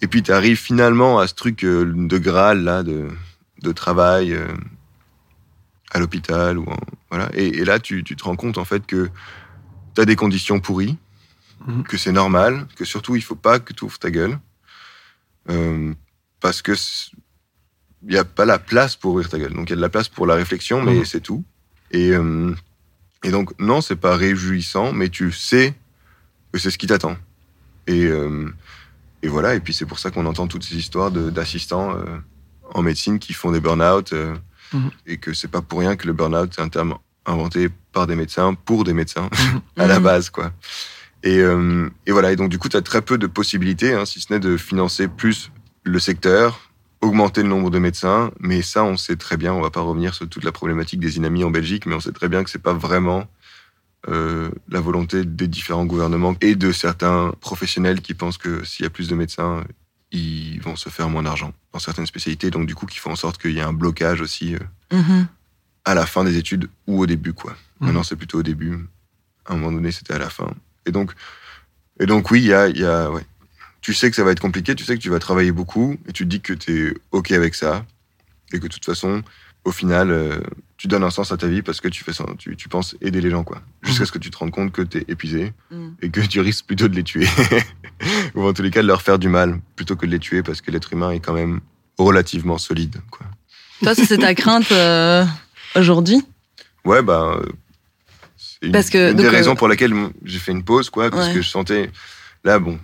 Et puis tu arrives finalement à ce truc euh, de Graal, là, de, de travail euh, à l'hôpital. ou en- voilà. et, et là, tu, tu te rends compte, en fait, que tu as des conditions pourries, Mhm. que c'est normal, que surtout, il faut pas que tu ouvres ta gueule. Euh, parce que il n'y a pas la place pour ouvrir ta gueule. Donc il y a de la place pour la réflexion, mais Mhm. c'est tout. Et, euh, et donc, non, c'est pas réjouissant, mais tu sais que c'est ce qui t'attend. Et, euh, et voilà, et puis c'est pour ça qu'on entend toutes ces histoires d'assistants euh, en médecine qui font des burn-out, euh, Mhm. et que c'est pas pour rien que le burn-out, c'est un terme inventé par des médecins, pour des médecins, Mhm. à la Mhm. base, quoi. Et, euh, et voilà, et donc du coup, tu as très peu de possibilités, hein, si ce n'est de financer plus le secteur, augmenter le nombre de médecins, mais ça, on sait très bien, on va pas revenir sur toute la problématique des inamis en Belgique, mais on sait très bien que c'est pas vraiment euh, la volonté des différents gouvernements et de certains professionnels qui pensent que s'il y a plus de médecins, ils vont se faire moins d'argent dans certaines spécialités, donc du coup, qui font en sorte qu'il y ait un blocage aussi euh, Mhm. à la fin des études ou au début, quoi. Mhm. Maintenant, c'est plutôt au début. À un moment donné, c'était à la fin. Et donc, et donc oui, il y a, il y a, ouais. Tu sais que ça va être compliqué, tu sais que tu vas travailler beaucoup, et tu te dis que tu es OK avec ça, et que de toute façon, au final, euh, tu donnes un sens à ta vie parce que tu fais ça, tu, tu penses aider les gens, quoi. Jusqu'à ce que tu te rendes compte que tu es épuisé Mm. et que tu risques plutôt de les tuer. Ou en tous les cas de leur faire du mal plutôt que de les tuer parce que l'être humain est quand même relativement solide, quoi. Toi, c'est ta crainte euh, aujourd'hui? Ouais, bah. euh, C'est Parce que, une donc, des euh, raisons pour laquelle j'ai fait une pause, quoi, parce Ouais. que je sentais. Là, bon.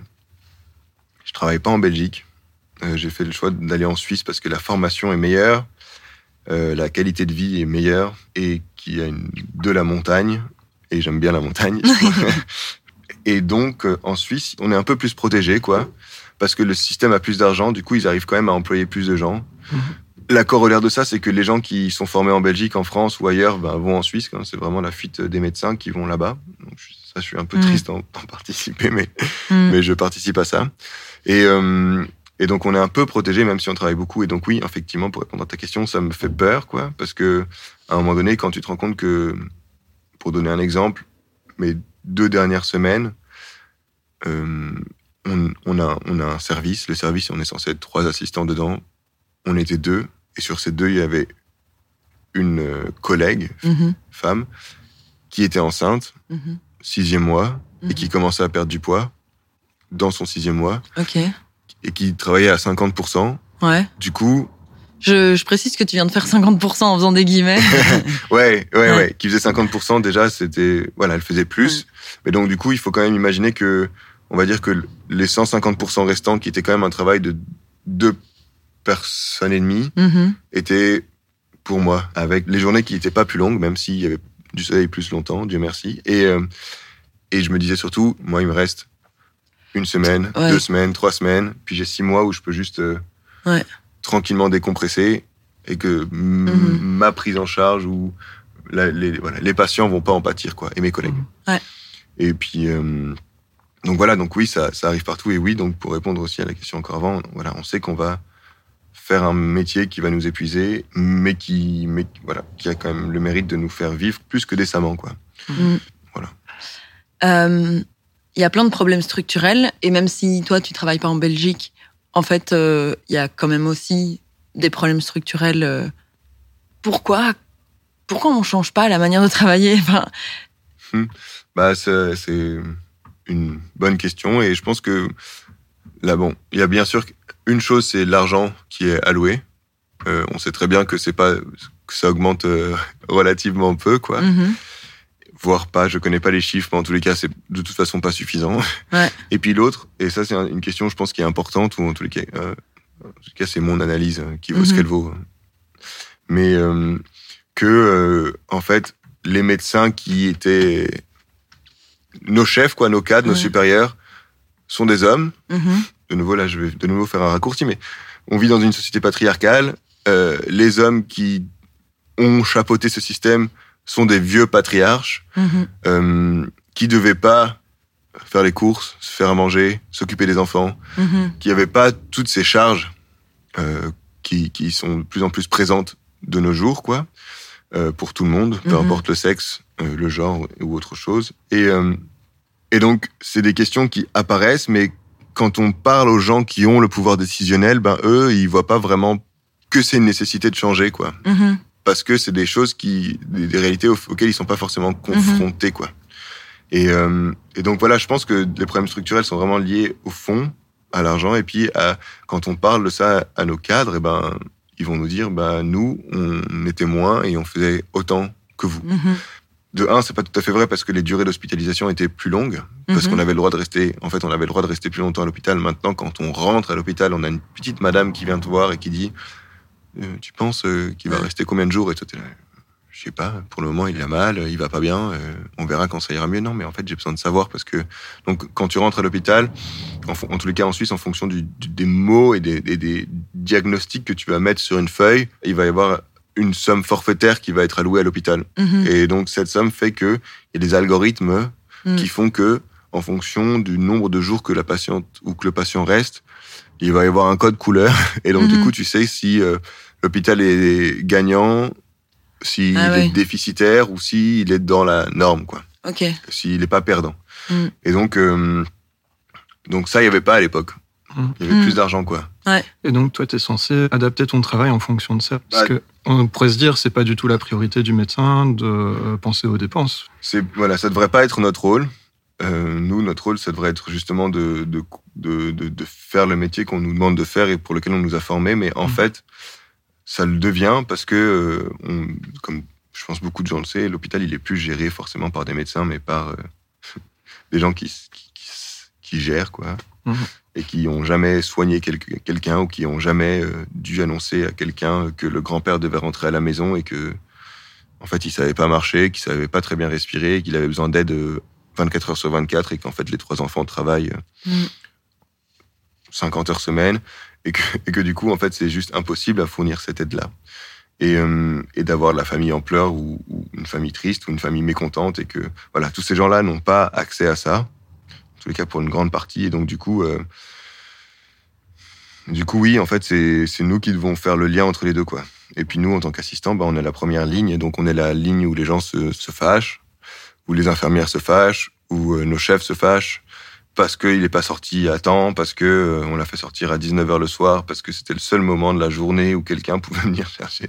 Je travaille pas en Belgique. Euh, j'ai fait le choix d'aller en Suisse parce que la formation est meilleure, euh, la qualité de vie est meilleure et qu'il y a une, de la montagne. Et j'aime bien la montagne. et donc, euh, en Suisse, on est un peu plus protégé, quoi. Parce que le système a plus d'argent, du coup, ils arrivent quand même à employer plus de gens. Mhm. La corollaire de ça, c'est que les gens qui sont formés en Belgique, en France ou ailleurs, ben, vont en Suisse. quand C'est vraiment la fuite des médecins qui vont là-bas. Ça, je suis un peu Mhm. triste d'en participer, mais, Mm. mais je participe à ça. Et, euh, et donc, on est un peu protégé, même si on travaille beaucoup. Et donc, oui, effectivement, pour répondre à ta question, ça me fait peur, quoi. Parce que, à un moment donné, quand tu te rends compte que, pour donner un exemple, mes deux dernières semaines, euh, on, on a, on a un service. Le service, on est censé être trois assistants dedans. On était deux. Et sur ces deux, il y avait une euh, collègue, Mhm, femme, qui était enceinte, mhm, sixième mois, et qui commençait à perdre du poids dans son sixième mois, Ok. Et qui travaillait à 50%. Ouais. Du coup, Je, je précise que tu viens de faire 50% en faisant des guillemets. ouais, ouais, Ouais. ouais, qui faisait 50% déjà, c'était, voilà, elle faisait plus. Mais donc, du coup, il faut quand même imaginer que, on va dire que les 150% restants, qui étaient quand même un travail de deux personnes et demie, Mhm, étaient pour moi, avec les journées qui n'étaient pas plus longues, même s'il y avait du soleil plus longtemps, Dieu merci. Et, euh, et je me disais surtout, moi, il me reste une semaine, Ouais. deux semaines, trois semaines, puis j'ai six mois où je peux juste euh, Ouais. tranquillement décompresser et que Mhm. ma prise en charge ou la- les, voilà, les patients vont pas en pâtir, quoi, et mes collègues. Ouais. Et puis, euh, donc voilà, donc oui, ça, ça arrive partout. Et oui, donc pour répondre aussi à la question encore avant, voilà, on sait qu'on va faire un métier qui va nous épuiser, mais qui, mais, voilà, qui a quand même le mérite de nous faire vivre plus que décemment, quoi. mm. Voilà. Euh, Il y a plein de problèmes structurels et même si toi tu travailles pas en Belgique, en fait euh, il y a quand même aussi des problèmes structurels. euh. Pourquoi? Pourquoi on change pas la manière de travailler? Enfin, Bah, c'est une bonne question et je pense que là, bon, il y a bien sûr une chose, c'est l'argent qui est alloué. Euh, on sait très bien que c'est pas que ça augmente relativement peu, quoi. mhm, Voire pas. Je connais pas les chiffres, mais en tous les cas, c'est de toute façon pas suffisant. Ouais. Et puis l'autre, et ça c'est un- une question, je pense, qui est importante ou en tous les cas, euh, en tout cas, c'est mon analyse euh, qui vaut ce Mhm. qu'elle vaut. Mais euh, que euh, en fait, les médecins qui étaient nos chefs, quoi, nos cadres, nos supérieurs, sont des hommes. mhm, De nouveau, là, je vais de nouveau faire un raccourci, mais on vit dans une société patriarcale. Les hommes qui ont chapeauté ce système sont des vieux patriarches mhm, euh, qui devaient pas faire les courses, se faire à manger, s'occuper des enfants, mhm, qui n'avaient pas toutes ces charges euh, qui, qui sont de plus en plus présentes de nos jours, quoi, euh, pour tout le monde, peu Mhm. importe le sexe, euh, le genre ou autre chose. Et, et donc, c'est des questions qui apparaissent, mais quand on parle aux gens qui ont le pouvoir décisionnel, ben eux, ils voient pas vraiment que c'est une nécessité de changer, quoi mhm, parce que c'est des choses qui, des, réalités au- auxquelles ils sont pas forcément confrontés, quoi. Et, euh, et donc voilà, je pense que les problèmes structurels sont vraiment liés au fond, à l'argent, et puis à, quand on parle de ça à nos cadres, et ben ils vont nous dire, ben nous, on était moins et on faisait autant que vous. mhm, De un, c'est pas tout à fait vrai parce que les durées d'hospitalisation étaient plus longues, parce Mhm. qu'on avait le droit de rester, en fait, on avait le droit de rester plus longtemps à l'hôpital. Maintenant, quand on rentre à l'hôpital, on a une petite madame qui vient te voir et qui dit, Euh, tu penses euh, qu'il va Ouais. rester combien de jours Et toi, t'es là, je sais pas, pour le moment, il a mal, il va pas bien, euh, on verra quand ça ira mieux. Non, mais en fait, j'ai besoin de savoir parce que, donc, quand tu rentres à l'hôpital, en, en tous les cas en Suisse, en fonction du, du- des mots et des, des- des diagnostics que tu vas mettre sur une feuille, il va y avoir une somme forfaitaire qui va être allouée à l'hôpital. mhm, Et donc, cette somme fait que il y a des algorithmes Mm. qui font que, en fonction du nombre de jours que la patiente ou que le patient reste, il va y avoir un code couleur. Et donc, du Mhm. coup, tu sais si euh, l'hôpital est gagnant, s'il Ah est déficitaire ou s'il est dans la norme, quoi. Ok. S'il n'est pas perdant. Mm. Et donc, euh, donc ça, il n'y avait pas à l'époque. Mm. Il y avait Mm. plus d'argent, quoi. Ouais. Et donc, toi, tu es censé adapter ton travail en fonction de ça. Parce Bah, que on pourrait se dire, c'est pas du tout la priorité du médecin de euh, penser aux dépenses. C'est voilà, ça devrait pas être notre rôle. Euh, nous, notre rôle, ça devrait être justement de, de, de, de- de faire le métier qu'on nous demande de faire et pour lequel on nous a formés. Mais en fait, ça le devient parce que, euh, on, comme je pense beaucoup de gens le savent, l'hôpital, il est plus géré forcément par des médecins, mais par euh, des gens qui, qui, qui s- qui gèrent, quoi. Mhm. Et qui ont jamais soigné quel- quelqu'un ou qui ont jamais euh, dû annoncer à quelqu'un que le grand-père devait rentrer à la maison et que, en fait, il savait pas marcher, qu'il savait pas très bien respirer, qu'il avait besoin d'aide euh, 24 heures sur 24 et qu'en fait, les trois enfants travaillent euh, Mm. 50 heures semaine et que, et que du coup, en fait, c'est juste impossible à fournir cette aide-là. Et, euh, et d'avoir la famille en pleurs ou, ou une famille triste ou une famille mécontente et que, voilà, tous ces gens-là n'ont pas accès à ça. En tous les cas, pour une grande partie. Et donc, du coup, euh, du coup, oui, en fait, c'est nous qui devons faire le lien entre les deux, quoi. Et puis nous, en tant qu'assistants, bah, on est la première ligne, et donc on est la ligne où les gens se, se fâchent, où les infirmières se fâchent, où euh, nos chefs se fâchent, parce qu'il n'est pas sorti à temps, parce que euh, on l'a fait sortir à 19h le soir, parce que c'était le seul moment de la journée où quelqu'un pouvait venir chercher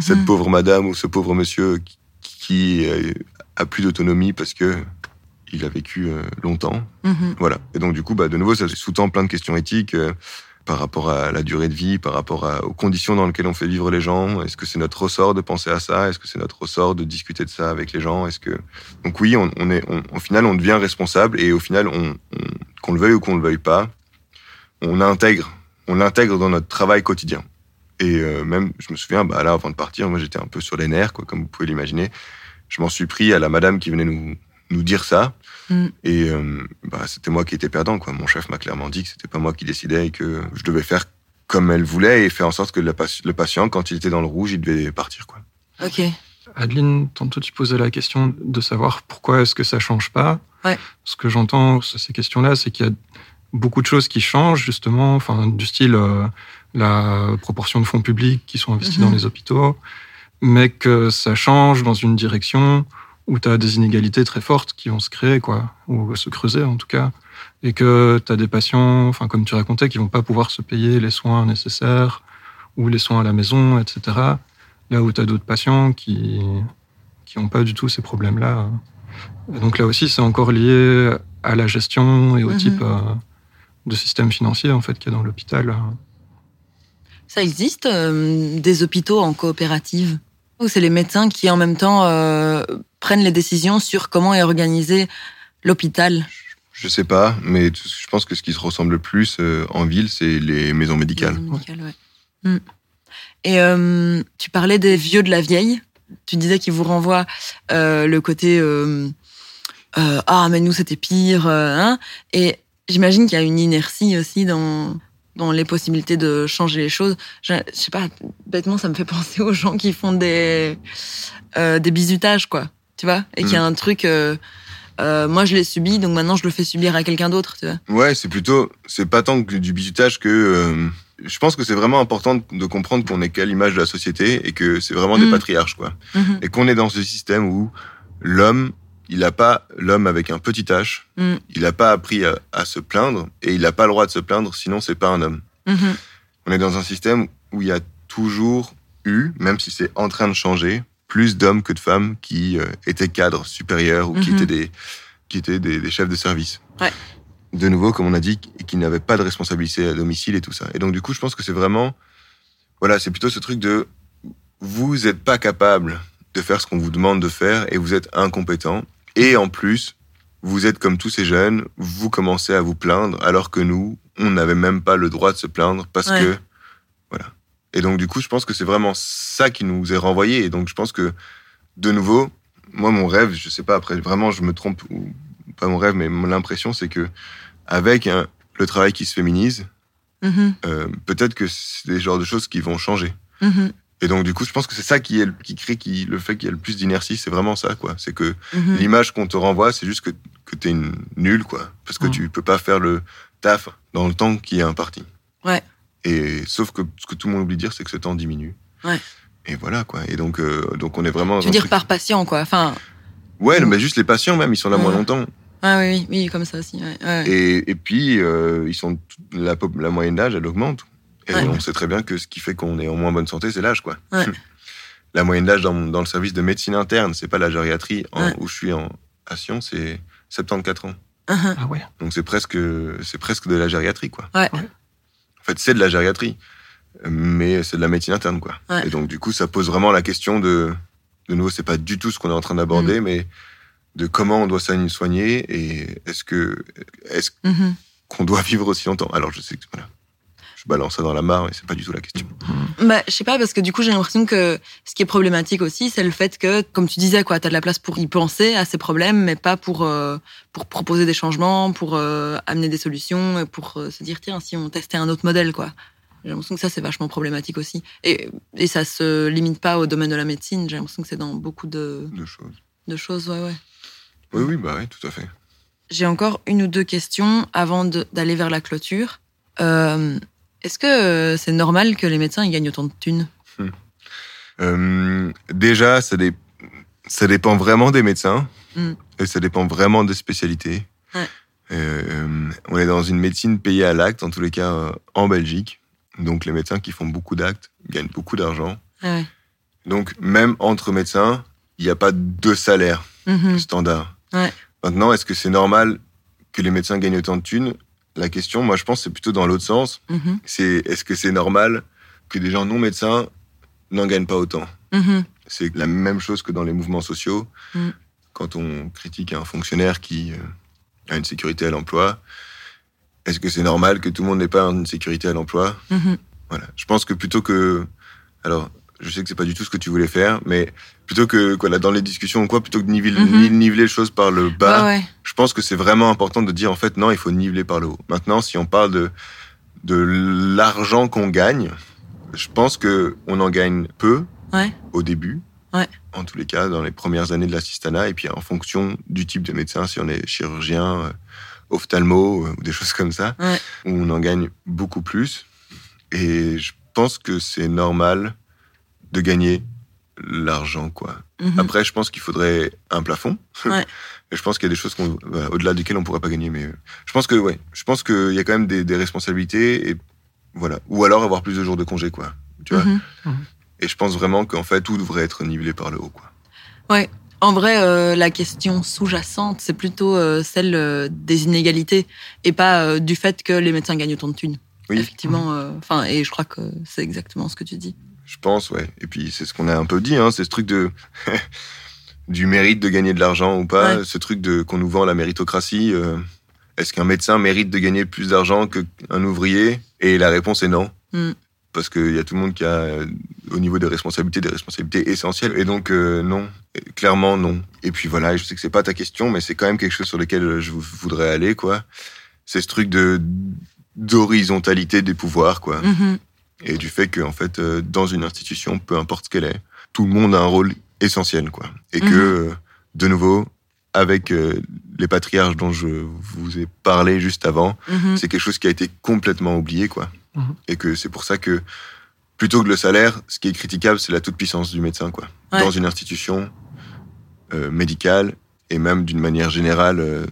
cette Mhm. pauvre madame ou ce pauvre monsieur qui, qui, euh, a plus d'autonomie parce que il a vécu euh, longtemps. Mhm. Voilà. Et donc, du coup, bah, de nouveau, ça sous-tend plein de questions éthiques par rapport à la durée de vie, par rapport aux conditions dans lesquelles on fait vivre les gens. Est-ce que c'est notre ressort de penser à ça? Est-ce que c'est notre ressort de discuter de ça avec les gens? Est-ce que donc oui, on, est, on- au final, on devient responsable et au final, on, on- qu'on le veuille ou qu'on le veuille pas, on intègre, on l'intègre dans notre travail quotidien. Et euh, même, je me souviens, bah là, avant de partir, moi, j'étais un peu sur les nerfs, quoi, comme vous pouvez l'imaginer. Je m'en suis pris à la madame qui venait nous, nous dire ça. Mm. Et euh, bah, c'était moi qui étais perdant. Quoi. Mon chef m'a clairement dit que c'était pas moi qui décidais et que je devais faire comme elle voulait et faire en sorte que le patient, quand il était dans le rouge, il devait partir. Quoi. Ok. Adeline, tantôt tu posais la question de savoir pourquoi est-ce que ça change pas. Ouais. Ce que j'entends sur ces questions-là, c'est qu'il y a beaucoup de choses qui changent, justement, enfin, du style euh, la proportion de fonds publics qui sont investis Mhm. dans les hôpitaux, mais que ça change dans une direction où tu as des inégalités très fortes qui vont se créer, quoi, ou se creuser en tout cas, et que tu as des patients, enfin, comme tu racontais, qui vont pas pouvoir se payer les soins nécessaires ou les soins à la maison, etc. Là où tu as d'autres patients qui qui n'ont pas du tout ces problèmes-là. Et donc là aussi, c'est encore lié à la gestion et au Mhm. type euh, de système financier en fait qu'il y a dans l'hôpital. Ça existe euh, des hôpitaux en coopérative? Où c'est les médecins qui en même temps euh, prennent les décisions sur comment est organisé l'hôpital. Je sais pas, mais je pense que ce qui se ressemble le plus euh, en ville, c'est les maisons médicales. Maison médicale, ouais. Mm. Et euh, tu parlais des vieux de la vieille. Tu disais qu'ils vous renvoient euh, le côté ah mais nous c'était pire. hein. Et j'imagine qu'il y a une inertie aussi dans dans les possibilités de changer les choses. Je, je sais pas, bêtement ça me fait penser aux gens qui font des des bisutages quoi. Tu vois Et qu'il y a un truc. euh, euh, moi je l'ai subi donc maintenant je le fais subir à quelqu'un d'autre. Tu vois Ouais, c'est plutôt, c'est pas tant que du bisutage que. euh, je pense que c'est vraiment important de, comprendre qu'on est qu'à l'image de la société et que c'est vraiment des Mm. patriarches, quoi. Mhm. Et qu'on est dans ce système où l'homme, il a pas, l'homme avec un petit h, Mm. il a pas appris à, à se plaindre et il a pas le droit de se plaindre, sinon c'est pas un homme. Mhm. On est dans un système où il y a toujours eu, même si c'est en train de changer, plus d'hommes que de femmes qui euh, étaient cadres supérieurs ou qui Mhm. étaient des, qui étaient des, des chefs de service. Ouais. De nouveau, comme on a dit, qui n'avaient pas de responsabilité à domicile et tout ça. Et donc, du coup, je pense que c'est vraiment, voilà, c'est plutôt ce truc de, vous n'êtes pas capable de faire ce qu'on vous demande de faire et vous êtes incompétent. Et en plus, vous êtes comme tous ces jeunes, vous commencez à vous plaindre alors que nous, on n'avait même pas le droit de se plaindre parce Ouais. que. Et donc, du coup, je pense que c'est vraiment ça qui nous est renvoyé. Et donc, je pense que, de nouveau, moi, mon rêve, je sais pas, après, vraiment, je me trompe, ou pas mon rêve, mais mon- l'impression, c'est que, avec le travail qui se féminise, Mhm. euh, peut-être que c'est des genres de choses qui vont changer. Mhm. Et donc, du coup, je pense que c'est ça qui, est, qui crée qui, le fait qu'il y a le plus d'inertie, c'est vraiment ça, quoi. C'est que Mhm. l'image qu'on te renvoie, c'est juste que, que t'es une nulle, quoi. Parce que tu peux pas faire le taf dans le temps qui est imparti. Ouais. Et sauf que ce que tout le monde oublie de dire, c'est que ce temps diminue. Ouais. Et voilà, quoi. Et donc, euh, donc on est vraiment. Tu veux dire truc- par patient, quoi. Enfin, Ouais, mais juste les patients, même, ils sont là moins longtemps. ah oui, oui, oui, comme ça aussi. Ouais, ouais. Et, et puis, euh, ils sont la, la moyenne d'âge, elle augmente. Et Ouais. on sait très bien que ce qui fait qu'on est en moins bonne santé, c'est l'âge, quoi. Ouais. La moyenne d'âge dans, dans le service de médecine interne, c'est pas la gériatrie en- Ouais. où je suis en à Sion, c'est 74 ans. Uh-huh. Ah ouais. Donc c'est presque, c'est presque de la gériatrie, quoi. Ouais. En fait, c'est de la gériatrie, mais c'est de la médecine interne, quoi. Ouais. Et donc du coup, ça pose vraiment la question de, de nouveau, c'est pas du tout ce qu'on est en train d'aborder, Mm. mais de comment on doit soigner soigner et est-ce que, est-ce Mhm. qu'on doit vivre aussi longtemps? Alors je sais que voilà, je balance ça dans la mare, mais c'est pas du tout la question. Bah, je sais pas, parce que du coup, j'ai l'impression que ce qui est problématique aussi, c'est le fait que, comme tu disais, quoi, t'as de la place pour y penser à ces problèmes, mais pas pour, euh, pour proposer des changements, pour euh, amener des solutions, et pour euh, se dire, tiens, si on testait un autre modèle, quoi. J'ai l'impression que ça, c'est vachement problématique aussi. Et, et ça se limite pas au domaine de la médecine, j'ai l'impression que c'est dans beaucoup de, choses. de choses, ouais, ouais. Oui, oui, bah oui, tout à fait. J'ai encore une ou deux questions avant d'aller vers la clôture. Euh, Est-ce que euh, c'est normal que les médecins gagnent autant de thunes? Euh, déjà, ça, dé- ça dépend vraiment des médecins Mm. et ça dépend vraiment des spécialités. Ouais. Euh, on est dans une médecine payée à l'acte, en tous les cas euh, en Belgique. Donc les médecins qui font beaucoup d'actes gagnent beaucoup d'argent. Ah ouais. Donc même entre médecins, il n'y a pas de salaire Mhm. standard. Ouais. Maintenant, est-ce que c'est normal que les médecins gagnent autant de thunes? La question, moi, je pense, c'est plutôt dans l'autre sens. Mhm. C'est est-ce que c'est normal que des gens non médecins n'en gagnent pas autant? Mhm. C'est la même chose que dans les mouvements sociaux. Mm. Quand on critique un fonctionnaire qui euh, a une sécurité à l'emploi, est-ce que c'est normal que tout le monde n'ait pas une sécurité à l'emploi? Mhm. Voilà. Je pense que plutôt que, alors, je sais que c'est pas du tout ce que tu voulais faire, mais plutôt que, voilà, dans les discussions ou quoi, plutôt que de niveler, Mhm. niveler les choses par le bas, Ouais, ouais. je pense que c'est vraiment important de dire en fait non, il faut niveler par le haut. Maintenant, si on parle de de l'argent qu'on gagne, je pense que on en gagne peu Ouais. au début. En tous les cas, dans les premières années de l'assistanat, et puis en fonction du type de médecin, si on est chirurgien, euh, ophtalmo euh, ou des choses comme ça, on en gagne beaucoup plus. Et je pense que c'est normal de gagner l'argent, quoi. Mhm. Après, je pense qu'il faudrait un plafond. Ouais. Et je pense qu'il y a des choses voilà, au-delà desquelles on pourrait pas gagner. Mais euh, je pense que, ouais, je pense qu'il y a quand même des, des responsabilités et voilà. Ou alors avoir plus de jours de congé, quoi. Tu vois? Mhm. Et je pense vraiment qu'en fait, tout devrait être nivelé par le haut, quoi. En vrai, euh, la question sous-jacente, c'est plutôt euh, celle euh, des inégalités et pas euh, du fait que les médecins gagnent autant de thunes. Oui. Effectivement, euh, enfin, et je crois que c'est exactement ce que tu dis. Je pense, ouais. Et puis c'est ce qu'on a un peu dit, hein, c'est ce truc de du mérite de gagner de l'argent ou pas, Ouais. ce truc de qu'on nous vend la méritocratie. euh, Est-ce qu'un médecin mérite de gagner plus d'argent qu'un ouvrier? Et la réponse est non. Mm. Parce qu'il y a tout le monde qui a, euh, au niveau des responsabilités, des responsabilités essentielles. Et donc, euh, non. Clairement, non. Et puis voilà, je sais que c'est pas ta question, mais c'est quand même quelque chose sur lequel je voudrais aller, quoi. C'est ce truc de d'horizontalité des pouvoirs, quoi Mhm. Et du fait que en fait euh, dans une institution peu importe ce qu'elle est tout le monde a un rôle essentiel quoi et que Mhm. euh, de nouveau avec euh, les patriarches dont je vous ai parlé juste avant Mhm. c'est quelque chose qui a été complètement oublié quoi Mhm. et que c'est pour ça que plutôt que le salaire ce qui est critiquable c'est la toute puissance du médecin quoi Ouais. dans une institution euh, médicale et même d'une manière générale euh,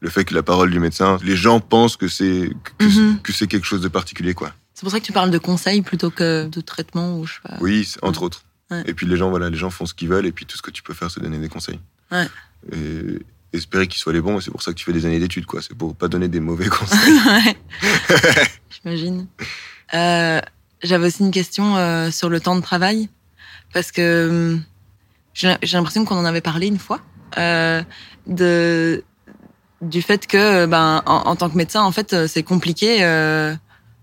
le fait que la parole du médecin les gens pensent que c'est que, que c'est quelque chose de particulier quoi C'est pour ça que tu parles de conseils plutôt que de traitement ou je sais pas. Oui, entre autres. Ouais. Et puis les gens, voilà, les gens font ce qu'ils veulent, et puis tout ce que tu peux faire, c'est donner des conseils. Ouais. Et espérer qu'ils soient les bons, c'est pour ça que tu fais des années d'études, quoi. C'est pour pas donner des mauvais conseils. J'imagine. Euh, J'avais aussi une question euh, sur le temps de travail parce que hum, j'ai l'impression qu'on en avait parlé une fois euh, de du fait que ben en, en tant que médecin en fait c'est compliqué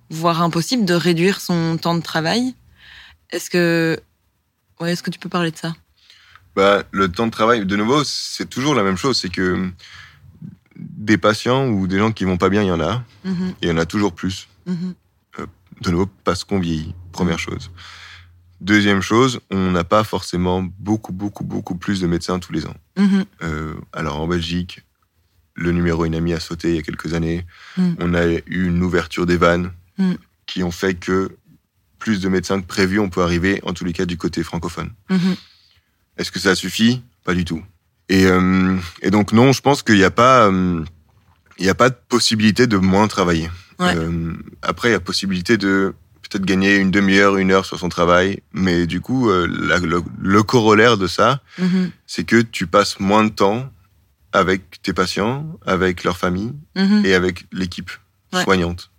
voire impossible de réduire son temps de travail. Est-ce que ouais est-ce que tu peux parler de ça? Bah, le temps de travail, de nouveau, c'est toujours la même chose. C'est que des patients ou des gens qui vont pas bien, il y en a. Mhm, Et il y en a toujours plus. mhm, De nouveau, parce qu'on vieillit. Première chose. Deuxième chose, on n'a pas forcément beaucoup, beaucoup, beaucoup plus de médecins tous les ans. mhm, Euh, alors en Belgique, le numéro Inami a sauté il y a quelques années. On a eu une ouverture des vannes Mm. qui ont fait que plus de médecins que prévu, on peut arriver, en tous les cas, du côté francophone. mhm. Est-ce que ça suffit? Pas du tout. Et, euh, et donc non, je pense qu'il n'y a pas, euh, il y a pas de possibilité de moins travailler. Ouais. Euh, après, il y a possibilité de peut-être gagner une demi-heure, une heure sur son travail, mais du coup, la- le, le corollaire de ça, Mhm. c'est que tu passes moins de temps avec tes patients, avec leur famille Mhm. et avec l'équipe Ouais. soignante.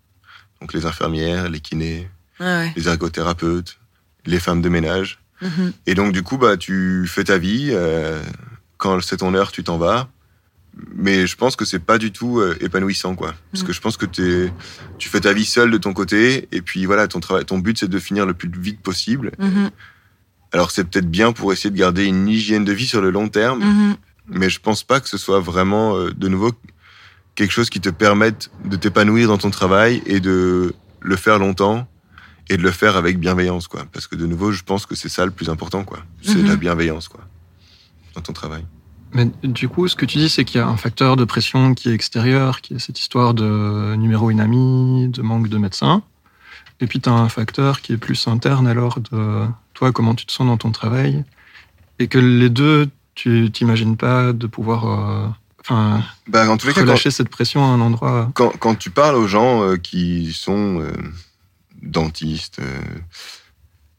Donc les infirmières, les kinés, ouais. les ergothérapeutes, les femmes de ménage. Mhm. Et donc, du coup, bah, tu fais ta vie. euh, quand c'est ton heure, tu t'en vas. Mais je pense que c'est pas du tout euh, épanouissant, quoi. Parce Mm. que je pense que t'es, tu fais ta vie seule de ton côté. Et puis voilà, ton travail, ton but, c'est de finir le plus vite possible. Mhm. Alors, c'est peut-être bien pour essayer de garder une hygiène de vie sur le long terme. Mhm. Mais je pense pas que ce soit vraiment, euh, de nouveau, quelque chose qui te permette de t'épanouir dans ton travail et de le faire longtemps et de le faire avec bienveillance, quoi. Parce que de nouveau, je pense que c'est ça le plus important, quoi. C'est Mhm. la bienveillance, quoi, dans ton travail. Mais du coup, ce que tu dis, c'est qu'il y a un facteur de pression qui est extérieur, qui est cette histoire de numéro inami, de manque de médecins. Et puis, tu as un facteur qui est plus interne, alors, de toi, comment tu te sens dans ton travail. Et que les deux, tu t'imagines pas de pouvoir euh, enfin, Bah, en tous les cas, quand, cette pression à un endroit. quand, quand tu parles aux gens euh, qui sont euh, dentistes, euh,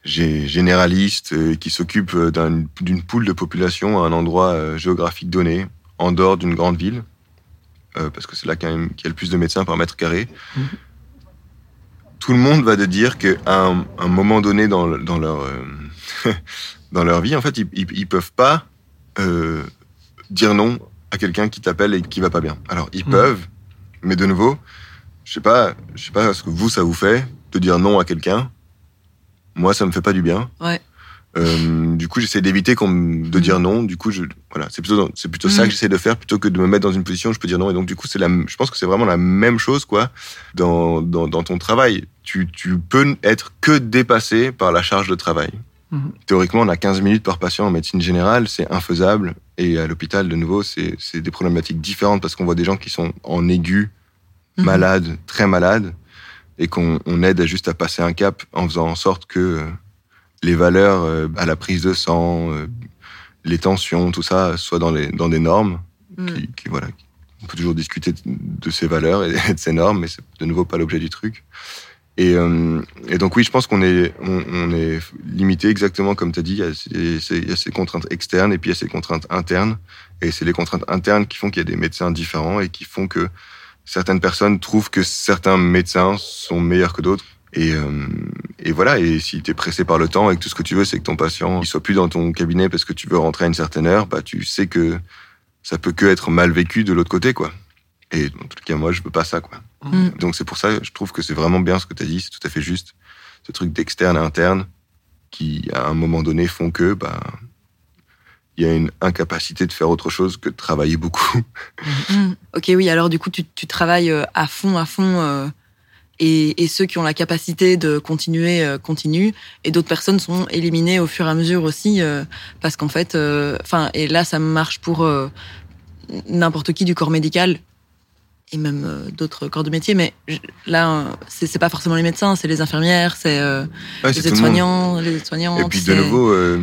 gé- généralistes, euh, qui s'occupent euh, d'un- d'une poule de population à un endroit euh, géographique donné, en dehors d'une grande ville, euh, parce que c'est là quand même qu'il y a le plus de médecins par mètre carré, Mhm. tout le monde va te dire qu'à un, un moment donné dans, le- dans, leur, euh, dans leur vie, en fait, ils, ils peuvent pas euh, dire non à quelqu'un qui t'appelle et qui va pas bien. Alors, ils Mhm. peuvent, mais de nouveau, je sais pas, je sais pas ce que vous ça vous fait de dire non à quelqu'un. Moi, ça me fait pas du bien. Ouais. Euh, du coup, j'essaie d'éviter qu'on de Mhm. dire non. Du coup, je, voilà, c'est plutôt, c'est plutôt ça que j'essaie de faire plutôt que de me mettre dans une position où je peux dire non. Et donc, du coup, c'est la, je pense que c'est vraiment la même chose, quoi, dans, dans, dans ton travail. Tu, tu peux être que dépassé par la charge de travail. Mhm. Théoriquement, on a 15 minutes par patient en médecine générale, c'est infaisable. Et à l'hôpital, de nouveau, c'est c'est des problématiques différentes parce qu'on voit des gens qui sont en aigu, Mhm. malades, très malades, et qu'on on aide à juste à passer un cap en faisant en sorte que euh, les valeurs euh, à la prise de sang, euh, les tensions, tout ça, soient dans, les, dans des normes. Mhm. Qui, qui, voilà, on peut toujours discuter de- de ces valeurs et de ces normes, mais c'est de nouveau pas l'objet du truc. Et, euh, et donc oui, je pense qu'on est, on, est limité exactement comme tu as dit. Il y, a ces, contraintes externes et puis il y a ces contraintes internes. Et c'est les contraintes internes qui font qu'il y a des médecins différents et qui font que certaines personnes trouvent que certains médecins sont meilleurs que d'autres. Et, euh, et voilà, et si tu es pressé par le temps et que tout ce que tu veux, c'est que ton patient il soit plus dans ton cabinet parce que tu veux rentrer à une certaine heure, bah, tu sais que ça peut que être mal vécu de l'autre côté, quoi. Et en tout cas, moi, je veux pas ça, quoi. Mm. Donc c'est pour ça, je trouve que c'est vraiment bien ce que tu as dit, c'est tout à fait juste. Ce truc d'externe à interne qui, à un moment donné, font que, bah, il y a une incapacité de faire autre chose que de travailler beaucoup. Mhm. Ok, oui, alors du coup, tu, tu travailles euh, à fond, à fond, euh, et, et ceux qui ont la capacité de continuer, euh, continuent, et d'autres personnes sont éliminées au fur et à mesure aussi, euh, parce qu'en fait, euh, enfin, et là, ça marche pour euh, n'importe qui du corps médical, et même euh, d'autres corps de métier, mais là, euh, c'est pas forcément les médecins, c'est les infirmières, c'est euh, Ouais, les le aides-soignants, les aides-soignantes. Et puis de nouveau, euh,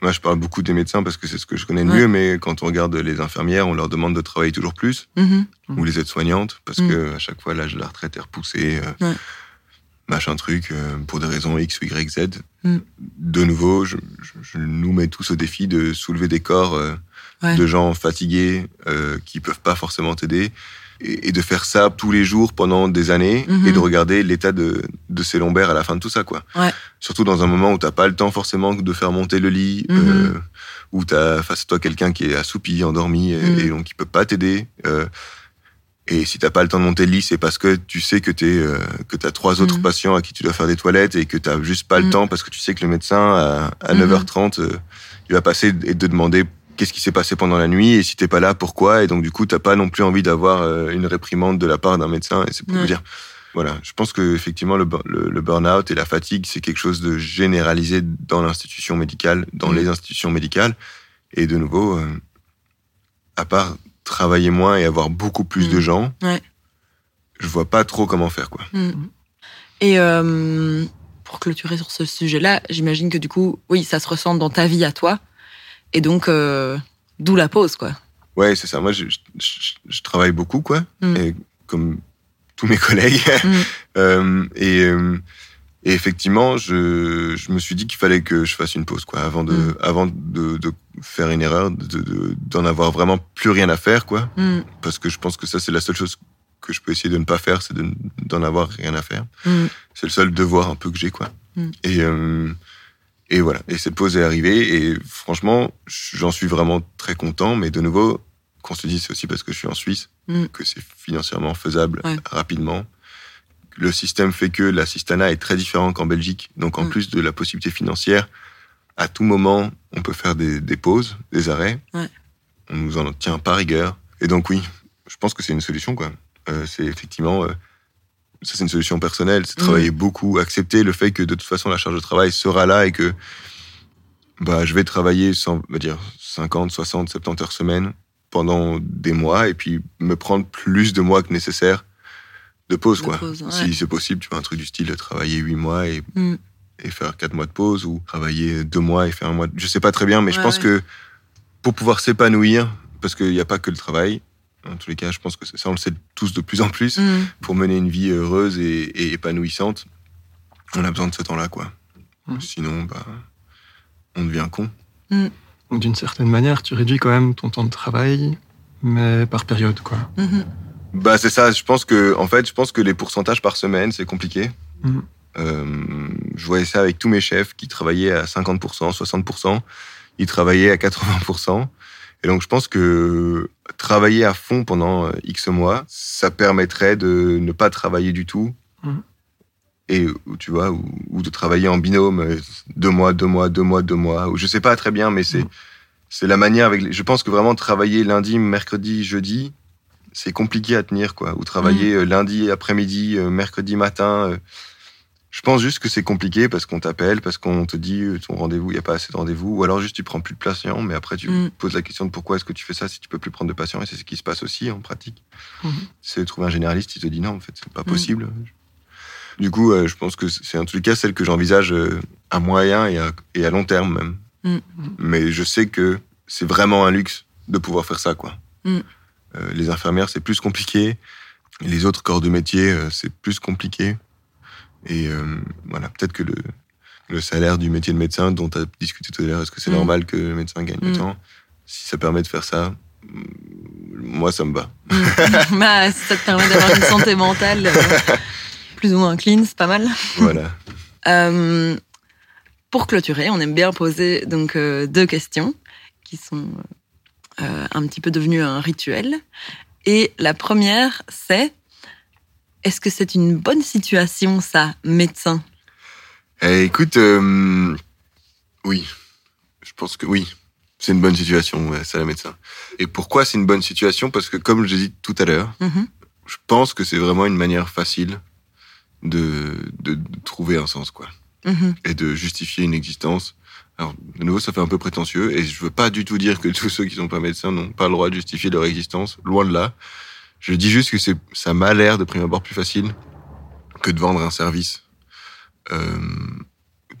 moi je parle beaucoup des médecins parce que c'est ce que je connais le Ouais. mieux, mais quand on regarde les infirmières, on leur demande de travailler toujours plus, Mhm. ou les aides-soignantes, parce Mm. que à chaque fois l'âge de la retraite est repoussé, euh, Ouais. machin truc, pour des raisons X Y, Z. Mm. De nouveau, je, je- je nous mets tous au défi de soulever des corps Ouais. de gens fatigués euh, qui peuvent pas forcément t'aider. Et, et de faire ça tous les jours pendant des années Mhm. et de regarder l'état de, de ses lombaires à la fin de tout ça, quoi. Ouais. Surtout dans un moment où t'as pas le temps forcément de faire monter le lit, Mhm. euh, où t'as face à toi quelqu'un qui est assoupi, endormi, et, Mhm. et donc qui peut pas t'aider. euh, et si t'as pas le temps de monter le lit, c'est parce que tu sais que t'es euh, que t'as trois autres Mhm. patients à qui tu dois faire des toilettes et que t'as juste pas le Mhm. temps parce que tu sais que le médecin à, à Mhm. 9h30 euh, il va passer et te demander qu'est-ce qui s'est passé pendant la nuit et si t'es pas là pourquoi? Et donc du coup t'as pas non plus envie d'avoir euh, une réprimande de la part d'un médecin et c'est pour Ouais. vous dire voilà je pense que effectivement le, bur- le, le burn-out et la fatigue c'est quelque chose de généralisé dans l'institution médicale dans Mhm. les institutions médicales et de nouveau euh, à part travailler moins et avoir beaucoup plus de Mhm. gens Ouais. je vois pas trop comment faire quoi Mm. Et euh, pour clôturer sur ce sujet-là, j'imagine que du coup, oui, ça se ressent dans ta vie à toi. Et donc, euh, d'où la pause, quoi. Ouais, c'est ça. Moi, je, je, je- je travaille beaucoup, quoi. Mm. Et comme tous mes collègues. Mm. Euh, et, euh, et effectivement, je, je me suis dit qu'il fallait que je fasse une pause, quoi, avant de, Mm. avant de, de faire une erreur, de- de- d'en avoir vraiment plus rien à faire, quoi. Parce que je pense que ça, c'est la seule chose que je peux essayer de ne pas faire, c'est de- d'en avoir rien à faire. C'est le seul devoir un peu que j'ai, quoi. Et, euh, et voilà. Et cette pause est arrivée. Et franchement, j'en suis vraiment très content. Mais de nouveau, qu'on se dise, c'est aussi parce que je suis en Suisse Mm. que c'est financièrement faisable Ouais. rapidement. Le système fait que l'assistanat est très différent qu'en Belgique. Donc, en Mm. plus de la possibilité financière, à tout moment, on peut faire des, des pauses, des arrêts. Ouais. On nous en tient par rigueur. Et donc, oui, je pense que c'est une solution, quoi. Euh, c'est effectivement, euh, ça c'est une solution personnelle, c'est Mm. travailler beaucoup, accepter le fait que de toute façon la charge de travail sera là et que bah, je vais travailler sans, va dire 50, 60, 70 heures semaine pendant des mois et puis me prendre plus de mois que nécessaire de pause, De quoi. pause, ouais. Si c'est possible, tu fais un truc du style de travailler 8 mois et, Mm. et faire 4 mois de pause ou travailler 2 mois et faire un mois. De... Je sais pas très bien, mais je pense ouais. que pour pouvoir s'épanouir, parce qu'il n'y a pas que le travail, en tous les cas, je pense que c'est- ça, on le sait tous de plus en plus, Mm. pour mener une vie heureuse et, et épanouissante, on a besoin de ce temps-là, quoi. Mhm. Sinon, bah, on devient con. Donc, d'une certaine manière, tu réduis quand même ton temps de travail, mais par période, quoi. Mhm. Bah, c'est ça. Je pense que, en fait, je pense que les pourcentages par semaine, c'est compliqué. Euh, je voyais ça avec tous mes chefs qui travaillaient à 50%, 60%. Ils travaillaient à 80%. Et donc, je pense que travailler à fond pendant euh, X mois, ça permettrait de ne pas travailler du tout. Mhm. Et, ou, tu vois, ou, ou de travailler en binôme, euh, deux mois, deux mois, deux mois, deux mois. Ou je sais pas très bien, mais c'est, Mhm. c'est la manière avec, je pense que vraiment travailler lundi, mercredi, jeudi, c'est compliqué à tenir, quoi. Ou travailler euh, lundi après-midi, mercredi matin. Je pense juste que c'est compliqué parce qu'on t'appelle, parce qu'on te dit euh, ton rendez-vous, il n'y a pas assez de rendez-vous. Ou alors juste tu prends plus de patients, mais après tu Mm. poses la question de pourquoi est-ce que tu fais ça si tu peux plus prendre de patients. Et c'est ce qui se passe aussi en pratique. Mhm. C'est trouver un généraliste, il te dit non, en fait, c'est pas Mm. possible. Du coup, euh, je pense que c'est en tout cas celle que j'envisage euh, à moyen et à, et à long terme même. Mm. Mais je sais que c'est vraiment un luxe de pouvoir faire ça, quoi. Euh, les infirmières, c'est plus compliqué. Les autres corps de métier, c'est plus compliqué. Et euh, voilà, peut-être que le, le salaire du métier de médecin dont tu as discuté tout à l'heure, est-ce que c'est Mm. normal que le médecin gagne autant Si ça permet de faire ça, mm, moi, ça me va. Mm. bah, si ça te permet d'avoir une santé mentale euh, plus ou moins clean, c'est pas mal. Voilà. Euh, pour clôturer, on aime bien poser donc euh, deux questions qui sont un petit peu devenues un rituel. Et la première, c'est est-ce que c'est une bonne situation, ça, médecin? Eh, écoute, euh, oui, je pense que oui, c'est une bonne situation, ouais, ça la médecin. Et pourquoi c'est une bonne situation? Parce que comme je l'ai dit tout à l'heure, Mhm. je pense que c'est vraiment une manière facile de, de, de trouver un sens, quoi, Mhm. et de justifier une existence. Alors, de nouveau, ça fait un peu prétentieux, et je veux pas du tout dire que tous ceux qui sont pas médecins n'ont pas le droit de justifier leur existence, loin de là. Je dis juste que c'est, ça m'a l'air de prime abord plus facile que de vendre un service. Euh,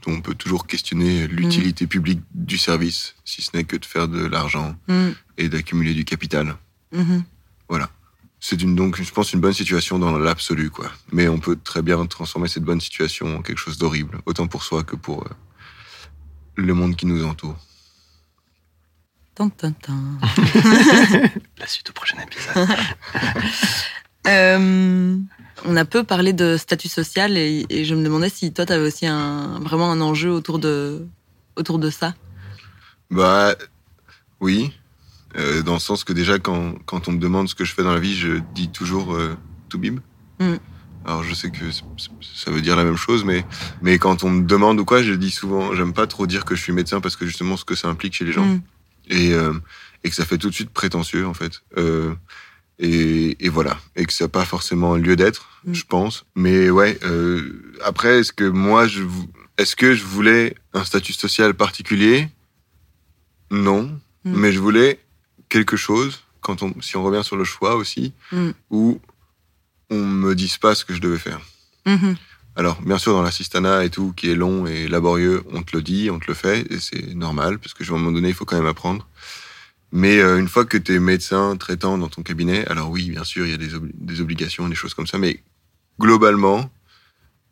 dont on peut toujours questionner l'utilité publique du service, si ce n'est que de faire de l'argent Mhm. et d'accumuler du capital. Mhm. C'est une, donc, je pense, une bonne situation dans l'absolu, quoi. Mais on peut très bien transformer cette bonne situation en quelque chose d'horrible, autant pour soi que pour euh, le monde qui nous entoure. Tan, tan, tan. La suite au prochain épisode. Euh, on a peu parlé de statut social et, et je me demandais si toi, tu avais aussi un, vraiment un enjeu autour de, autour de ça. Bah, oui. Euh, dans le sens que déjà, quand, quand on me demande ce que je fais dans la vie, je dis toujours euh, Toubib. Mm. Alors, je sais que ça veut dire la même chose, mais, mais quand on me demande ou quoi, je dis souvent, j'aime pas trop dire que je suis médecin parce que justement, ce que ça implique chez les gens. Mm. Et, euh, et que ça fait tout de suite prétentieux en fait. Euh, et, et voilà, et que ça n'a pas forcément lieu d'être, Mm. je pense. Mais ouais, euh, après, est-ce que moi, je, est-ce que je voulais un statut social particulier? Non, Mm. mais je voulais quelque chose. Quand on, si on revient sur le choix aussi, Mm. où on me dise pas ce que je devais faire. Alors, bien sûr, dans l'assistanat et tout, qui est long et laborieux, on te le dit, on te le fait, et c'est normal, parce que à un moment donné, il faut quand même apprendre. Mais euh, une fois que tu es médecin traitant dans ton cabinet, alors oui, bien sûr, il y a des, obli- des obligations, des choses comme ça, mais globalement,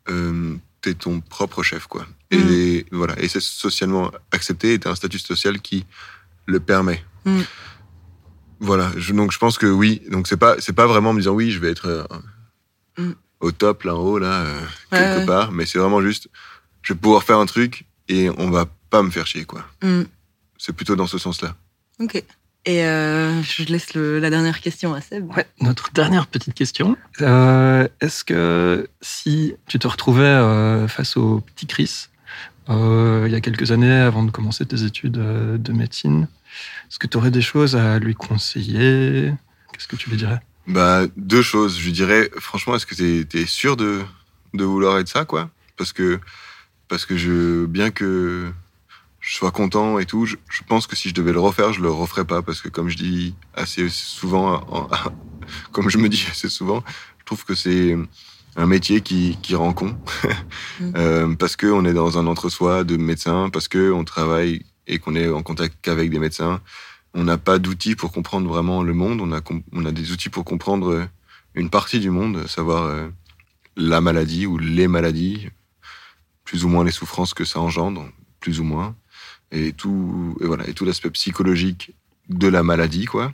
euh, tu es ton propre chef, quoi. Et voilà, et c'est socialement accepté, et tu un statut social qui le permet. Mm. Voilà, je- donc je pense que oui, donc c'est pas pas vraiment me dire oui, je vais être euh, Mm. Au top là en haut là euh, quelque ouais. part, mais c'est vraiment juste je vais pouvoir faire un truc et on va pas me faire chier quoi. Hmm, C'est plutôt dans ce sens-là. Ok. Et euh, je laisse le- la dernière question à Seb. Ouais, notre dernière petite question. Euh, Est-ce que si tu te retrouvais euh, face au petit Chris, euh, il y a quelques années, avant de commencer tes études euh, de médecine, est-ce que tu aurais des choses à lui conseiller? Qu'est-ce que tu lui dirais? Bah, deux choses. Je dirais, franchement, est-ce que t'es es sûr de, de vouloir être ça, quoi? Parce que, parce que je, bien que je sois content et tout, je, je pense que si je devais le refaire, je le referais pas. Parce que, comme je dis assez souvent, en- comme je me dis assez souvent, je trouve que c'est un métier qui, qui rend con. Mm. Euh, parce qu'on est dans un entre-soi de médecins, parce qu'on travaille et qu'on est en contact qu'avec des médecins on n'a pas d'outils pour comprendre vraiment le monde. On a, on a des outils pour comprendre euh, une partie du monde, savoir euh, la maladie ou les maladies, plus ou moins les souffrances que ça engendre, plus ou moins, et tout, et voilà, et tout l'aspect psychologique de la maladie, quoi.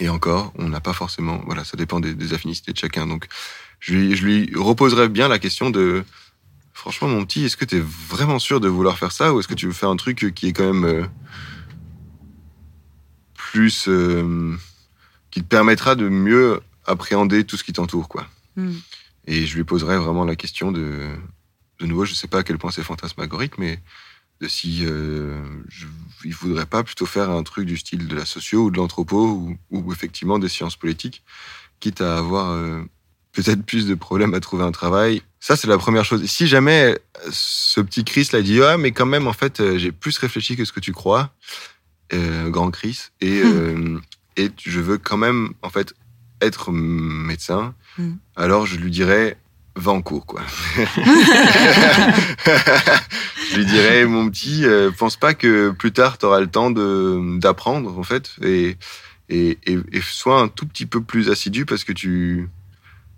Et encore, on n'a pas forcément, voilà, ça dépend des, des affinités de chacun. Donc, je lui, je lui reposerais bien la question de, franchement, mon petit, est-ce que tu es vraiment sûr de vouloir faire ça, ou est-ce que tu veux faire un truc qui est quand même euh, plus euh, qui te permettra de mieux appréhender tout ce qui t'entoure quoi. Hmm. Et je lui poserai vraiment la question de de nouveau, je sais pas à quel point c'est fantasmagorique mais de si euh, je, il voudrait pas plutôt faire un truc du style de la socio ou de l'anthropo ou, ou effectivement des sciences politiques quitte à avoir euh, peut-être plus de problèmes à trouver un travail. Ça, c'est la première chose. Si jamais ce petit Chris là dit, ah, mais quand même, en fait, j'ai plus réfléchi que ce que tu crois, grand Chris, et, euh, et je veux quand même, en fait, être médecin, Mm. alors je lui dirais, va en cours, quoi. je lui dirais, mon petit, euh, pense pas que plus tard, tu auras le temps de- d'apprendre, en fait, et, et, et, et sois un tout petit peu plus assidu parce que tu,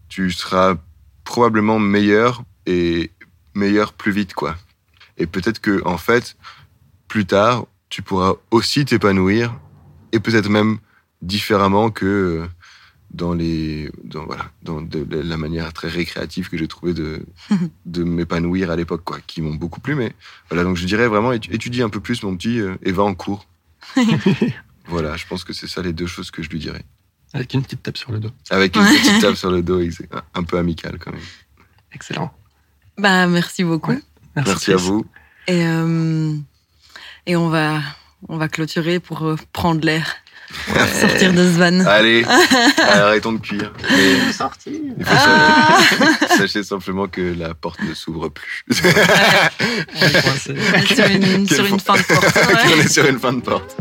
tu seras probablement meilleur et meilleur plus vite, quoi. Et peut-être que, en fait, plus tard, tu pourras aussi t'épanouir et peut-être même différemment que euh, dans les, dans, voilà, dans de, de la manière très récréative que j'ai trouvé de, de m'épanouir à l'époque, quoi, qui m'ont beaucoup plu. Mais voilà, donc je dirais vraiment étu- étudie un peu plus, mon petit, euh, et va en cours. voilà, je pense que c'est ça les deux choses que je lui dirais. Avec une petite tape sur le dos. Avec une Ouais. petite tape sur le dos, un- peu amical quand même. Excellent. Bah, merci beaucoup. Ouais. Merci, Merci à vous. Et, euh, et on, va, on va clôturer pour euh, prendre l'air, sortir de ce van. Allez, arrêtons de cuire. Mais il faut Ah. savoir- sachez simplement que la porte ne s'ouvre plus. On est sur une, sur fin de porte. On est sur une fin de porte.